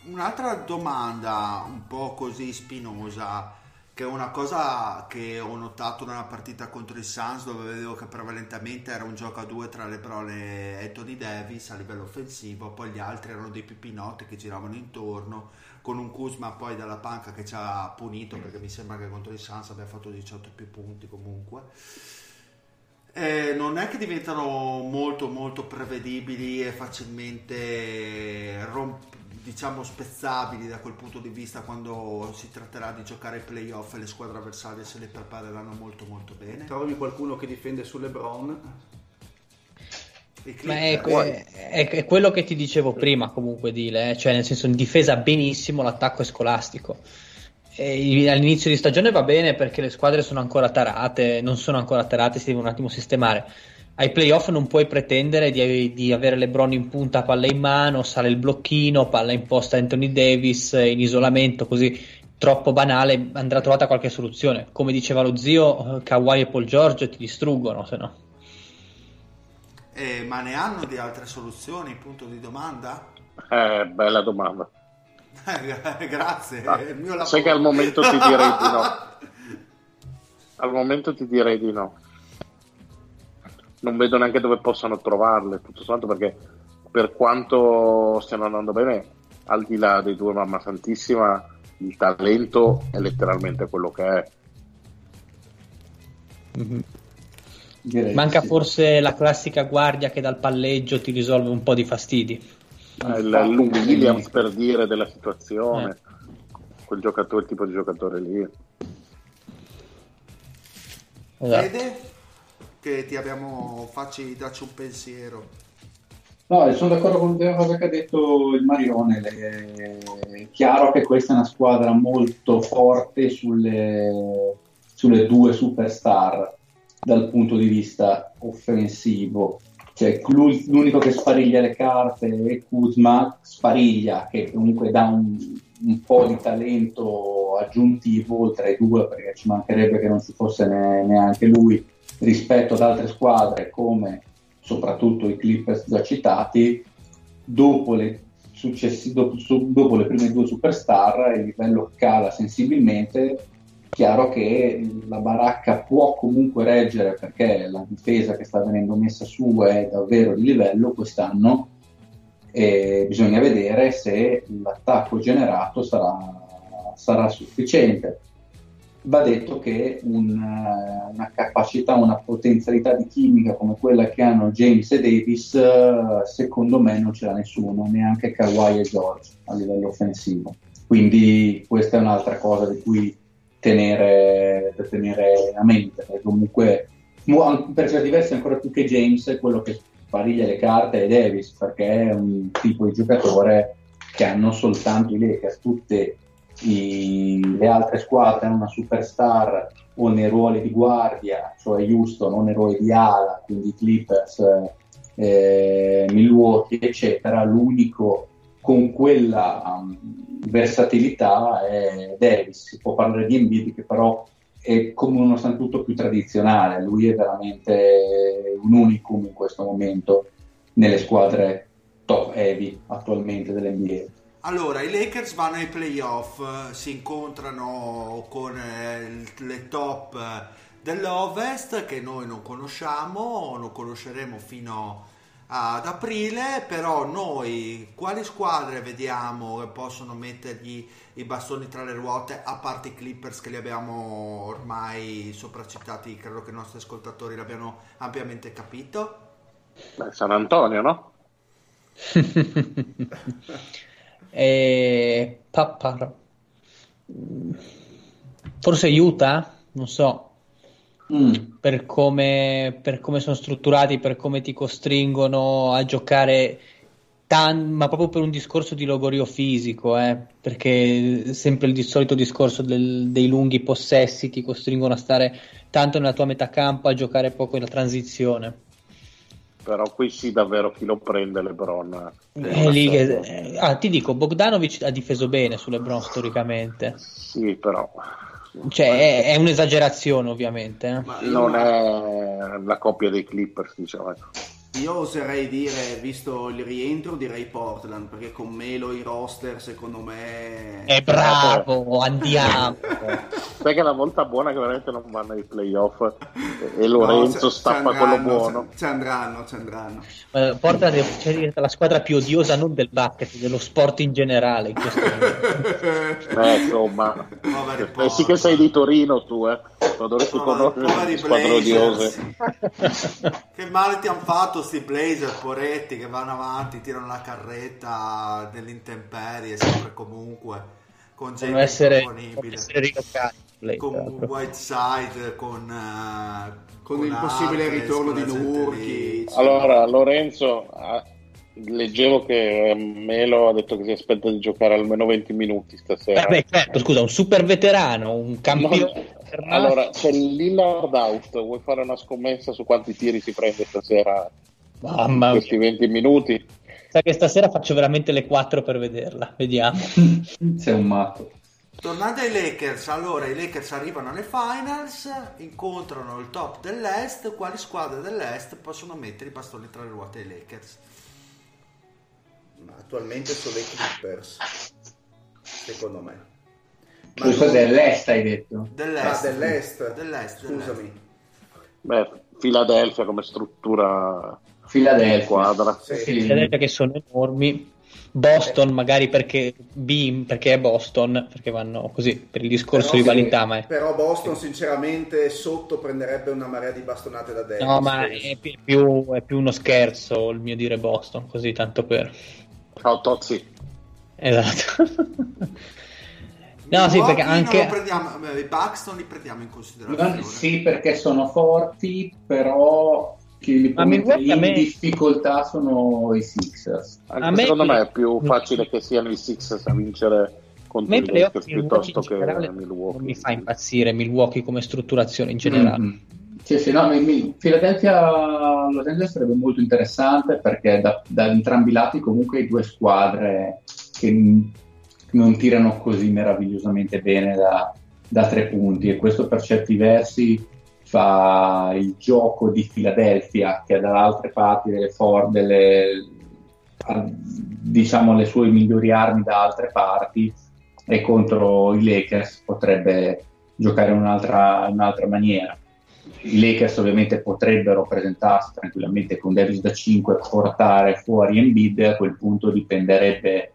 Un'altra domanda un po' così spinosa, che è una cosa che ho notato nella partita contro i Suns dove vedevo che prevalentemente era un gioco a due tra LeBron e Anthony Davis a livello offensivo, poi gli altri erano dei pipinotti che giravano intorno, con un Kuzma poi dalla panca che ci ha punito perché mi sembra che contro i Suns abbia fatto 18 più punti comunque. Eh, non è che diventano molto molto prevedibili e facilmente romp- diciamo spezzabili da quel punto di vista quando si tratterà di giocare ai playoff e le squadre avversarie se le prepareranno molto molto bene. Trovi qualcuno che difende su LeBron? Ma è, è, è, quello che ti dicevo prima comunque Dile, eh? cioè nel senso in difesa benissimo l'attacco è scolastico. E all'inizio di stagione va bene perché le squadre sono ancora tarate, non sono ancora tarate, si devono un attimo sistemare ai playoff non puoi pretendere di, di, avere LeBron in punta, palla in mano, sale il blocchino, palla in posta Anthony Davis in isolamento, così troppo banale, andrà trovata qualche soluzione. Come diceva lo zio, Kawhi e Paul George ti distruggono, se no. Eh, ma ne hanno di altre soluzioni? Punto di domanda? Eh, bella domanda. Grazie. Ah, sai che al momento ti direi di no. Al momento ti direi di no non vedo neanche dove possano trovarle, tutto sommato perché per quanto stiano andando bene, al di là dei due mamma santissima, il talento è letteralmente quello che è. Mm-hmm. Manca sì. forse la classica guardia che dal palleggio ti risolve un po' di fastidi. il, il Williams per dire della situazione, eh. quel giocatore, il tipo di giocatore lì. Esatto. Vede che ti abbiamo facci darci un pensiero. No, sono d'accordo con la cosa che ha detto il Marione. È chiaro che questa è una squadra molto forte sulle, sulle due superstar dal punto di vista offensivo. Cioè, l'unico che spariglia le carte è Kuzma, spariglia, che comunque dà un, un po' di talento aggiuntivo oltre ai due, perché ci mancherebbe che non ci fosse ne, neanche lui rispetto ad altre squadre come soprattutto i Clippers già citati, dopo le, successi, dopo, dopo le prime due superstar il livello cala sensibilmente. Chiaro che la baracca può comunque reggere perché la difesa che sta venendo messa su è davvero di livello quest'anno e bisogna vedere se l'attacco generato sarà, sarà sufficiente va detto che un, eh, una capacità, una potenzialità di chimica come quella che hanno James e Davis, eh, secondo me non ce l'ha nessuno, neanche Kawhi e George a livello offensivo. Quindi questa è un'altra cosa di cui tenere, da tenere a mente, perché comunque per certi versi ancora più che James quello che spariglia le carte è Davis, perché è un tipo di giocatore che ha non soltanto i Lakers, tutte i, le altre squadre hanno una superstar o nei ruoli di guardia, cioè Houston o nei ruoli di ala, quindi Clippers, eh, Milwaukee, eccetera, l'unico con quella um, versatilità è Davis. Si può parlare di Embiid che però è come uno statuto più tradizionale, lui è veramente un unicum in questo momento nelle squadre top heavy attualmente dell'NBA. Allora, i Lakers vanno ai playoff, si incontrano con eh, le top eh, dell'Ovest che noi non conosciamo, non conosceremo fino ad aprile, però noi quali squadre vediamo che possono mettergli i bastoni tra le ruote, a parte i Clippers che li abbiamo ormai sopracitati, credo che i nostri ascoltatori l'abbiano ampiamente capito? Beh, San Antonio, no? E... Papà. Forse aiuta? Non so. Mm. Per, come, per, come, sono strutturati, per come ti costringono a giocare, tan- ma proprio per un discorso di logorio fisico, eh? perché sempre il solito discorso del, dei lunghi possessi ti costringono a stare tanto nella tua metà campo, a giocare poco in transizione però qui sì davvero chi lo prende Lebron eh, lì che, eh, ah, ti dico Bogdanovic ha difeso bene su Lebron storicamente sì però cioè è, è un'esagerazione ovviamente eh. non è la coppia dei Clippers diciamo. Io oserei dire, visto il rientro, direi Portland, perché con Melo i roster secondo me... È bravo, andiamo! Sai che è la volta buona che veramente non vanno ai playoff e Lorenzo no, stappa quello buono. Ci andranno, ci andranno. Eh, Portland è la squadra più odiosa non del basket, dello sport in generale in questo momento. eh, insomma, eh, sì che sei di Torino tu, eh. Dovresti conoscere le squadre odiose. che male ti hanno fatto sti blazer poretti che vanno avanti, tirano la carretta dell'intemperie sempre comunque con gente essere, disponibile essere con Whiteside con, uh, con, con il possibile ritorno di Nurki allora Lorenzo leggevo che Melo ha detto che si aspetta di giocare almeno 20 minuti stasera Vabbè, certo, scusa un super veterano un campione no, allora c'è Lillard out vuoi fare una scommessa su quanti tiri si prende stasera Mamma questi 20 minuti. Sa che stasera faccio veramente le 4 per vederla, vediamo. Sei un matto. Tornando ai Lakers, allora i Lakers arrivano alle finals, incontrano il top dell'Est, quali squadre dell'Est possono mettere i bastoni tra le ruote ai Lakers? Attualmente sono i Clippers, secondo me. Ma non... dell'Est hai detto? Dell'Est. Ah, dell'est. dell'est. Scusami. Beh, Philadelphia come struttura Philadelphia. Squadra. Sì. Philadelphia che sono enormi. Boston, magari perché, B, perché è Boston, perché vanno così per il discorso però, rivalità. Ma è... Però Boston, sinceramente, sotto prenderebbe una marea di bastonate da destra. No, ma è più, è più, uno scherzo il mio dire Boston, così tanto per. Ciao Tozzi. Esatto. no, sì, perché anche... Prendiamo, I Bucks non li prendiamo in considerazione. Sì, perché sono forti, però chi li può mettere in me... difficoltà sono i Sixers. Anche secondo me è più facile che siano i Sixers a vincere contro i Lakers piuttosto che Milwaukee. Non mi fa impazzire Milwaukee come strutturazione in generale. Mm-hmm. Sì, sì, no, mi, mi, Philadelphia Los Angeles sarebbe molto interessante perché da, da entrambi i lati comunque hai due squadre che non tirano così meravigliosamente bene da, da tre punti e questo per certi versi fa il gioco di Philadelphia che ha dall'altra parte delle, for- delle diciamo le sue migliori armi da altre parti e contro i Lakers potrebbe giocare in un'altra, un'altra maniera. I Lakers ovviamente potrebbero presentarsi tranquillamente con Davis da 5 e portare fuori Embiid, a quel punto dipenderebbe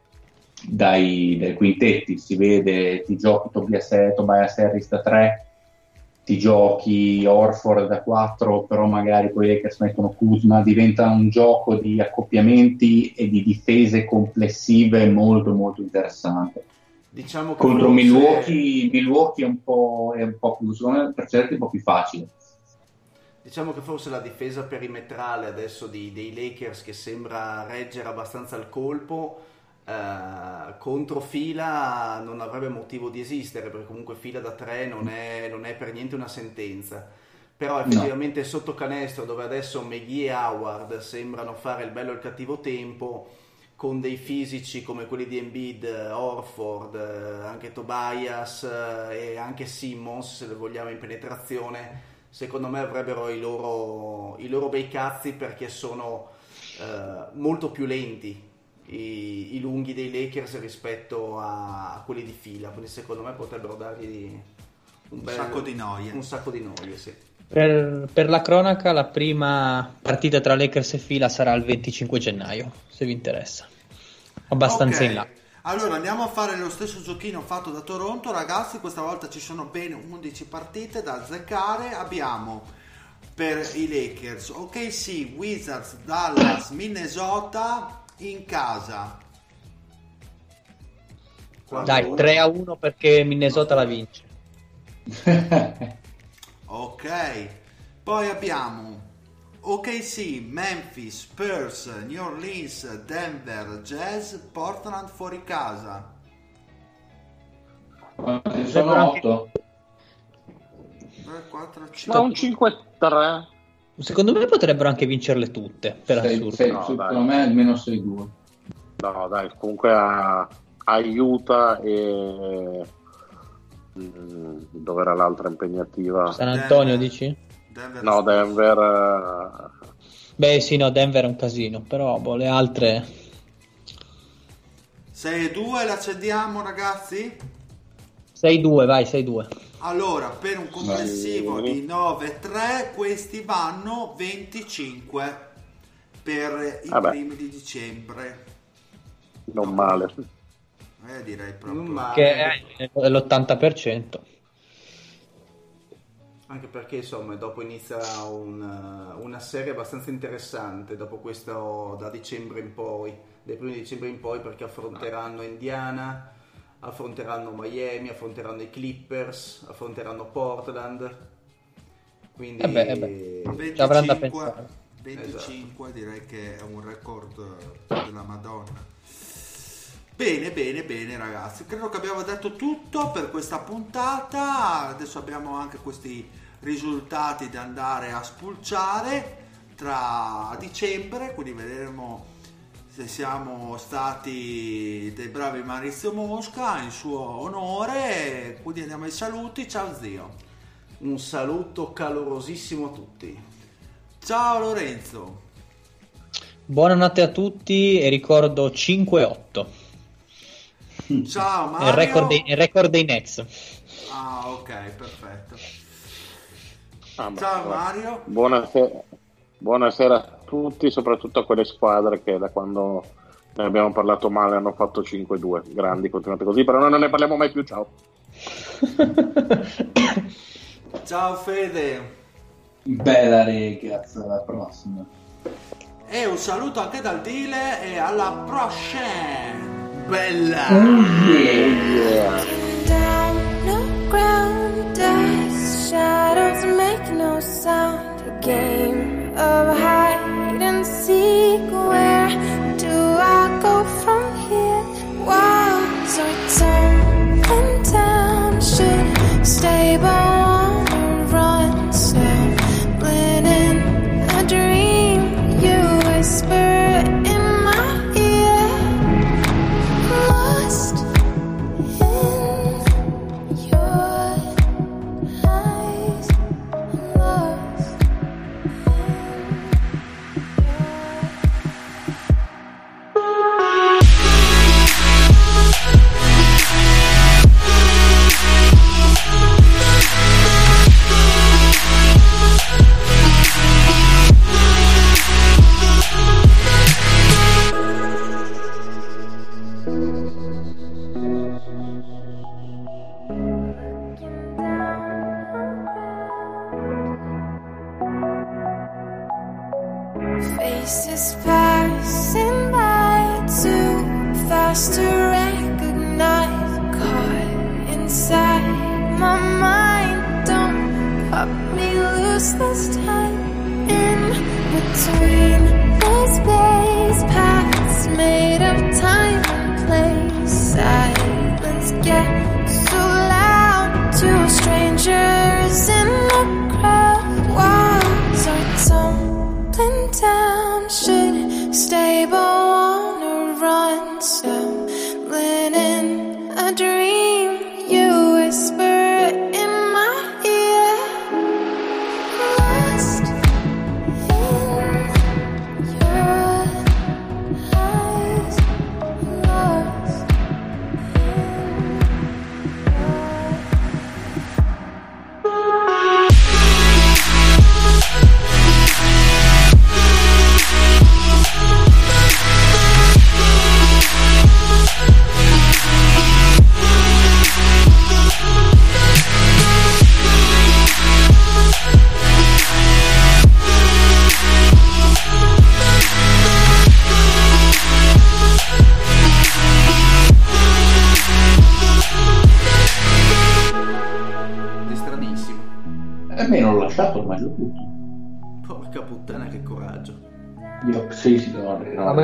dai, dai quintetti, si vede ti giochi Tobias, Tobias Harris da 3, ti giochi Orford da 4, però magari poi i Lakers mettono Kuzma, diventa un gioco di accoppiamenti e di difese complessive molto molto interessante. Diciamo Contro. Milwaukee, Milwaukee è un po', è un po' più, per certi un po' più facile Diciamo che forse la difesa perimetrale adesso di, dei Lakers che sembra reggere abbastanza il colpo eh, contro fila non avrebbe motivo di esistere perché comunque fila da tre non è, non è per niente una sentenza però effettivamente no. sotto canestro dove adesso McGee e Howard sembrano fare il bello e il cattivo tempo con dei fisici come quelli di Embiid, Orford, anche Tobias eh, e anche Simmons se vogliamo in penetrazione secondo me avrebbero i loro, i loro bei cazzi perché sono eh, molto più lenti i, i, lunghi dei Lakers rispetto a, a, quelli di fila, quindi secondo me potrebbero dargli un, bel, sacco di noie. Un sacco di noie, sì. Per, per, la cronaca, la prima partita tra Lakers e fila sarà il 25 gennaio, se vi interessa. Abbastanza okay. in là. Allora andiamo a fare lo stesso giochino fatto da Toronto, ragazzi. Questa volta ci sono ben 11 partite da azzeccare. Abbiamo per i Lakers, ok, sì, Wizards, Dallas, Minnesota in casa. Dai, 3 a 1 perché Minnesota la vince. ok, poi abbiamo OKC, Memphis, Spurs, New Orleans, Denver, Jazz, Portland fuori casa. Quanti sono 8? 3, 4, 5. Ma un 5-3. Secondo me potrebbero anche vincerle tutte, per sei, assurdo. Sei, no, secondo dai. me almeno 6-2. No, dai, comunque a, aiuta e... Mm, dove era l'altra impegnativa? San Antonio, Denver. dici? Denver no, Denver... Uh... Beh sì, no, Denver è un casino, però boh, le altre... 6-2 la cediamo ragazzi? 6-2, vai, 6-2. Allora, per un complessivo vai. di 9-3, questi vanno 25 per i Vabbè. primi di dicembre. Non male. Eh, direi proprio. Che è l'80% anche perché insomma dopo inizia una, una, serie abbastanza interessante dopo questo da dicembre in poi dai primi di dicembre in poi perché affronteranno Indiana affronteranno Miami affronteranno i Clippers affronteranno Portland quindi eh beh, eh beh. 25, 25 esatto. direi che è un record della Madonna Bene, bene, bene ragazzi, credo che abbiamo detto tutto per questa puntata, adesso abbiamo anche questi risultati da andare a spulciare tra dicembre, quindi vedremo siamo stati dei bravi Maurizio Mosca in suo onore, quindi andiamo ai saluti, ciao zio. Un saluto calorosissimo a tutti. Ciao Lorenzo. Buonanotte a tutti e ricordo 5-8. Ciao Mario. Il record dei, il record dei Nets. Ah ok, perfetto. Ah, Ciao Mario. Buonasera. Buonasera a tutti, soprattutto a quelle squadre che da quando ne abbiamo parlato male hanno fatto 5-2. Grandi, continuate così, però noi non ne parliamo mai più. Ciao. Ciao Fede. Bella ragazzi, alla prossima. e un saluto anche dal Dile e alla prochaine! Bella! Oh yeah. Shadows make no sound. A game of hide seek. Where do I go from here? Walls are tumbling down. Should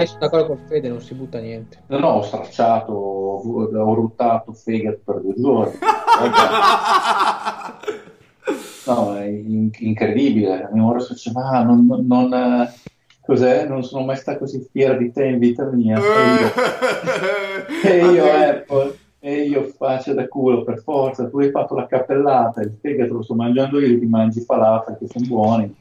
stable. sono d'accordo con Fede, non si butta niente. No, no, ho stracciato, ho, ruttato Fegat per due giorni. no, è in- incredibile. Mi ora diceva, ah, non, non, non, cos'è? Non sono mai stato così fiero di te in vita mia. E io, e io Apple e io faccio da culo per forza, tu hai fatto la cappellata, il fegato lo sto mangiando io, ti mangi falafel che sono buoni.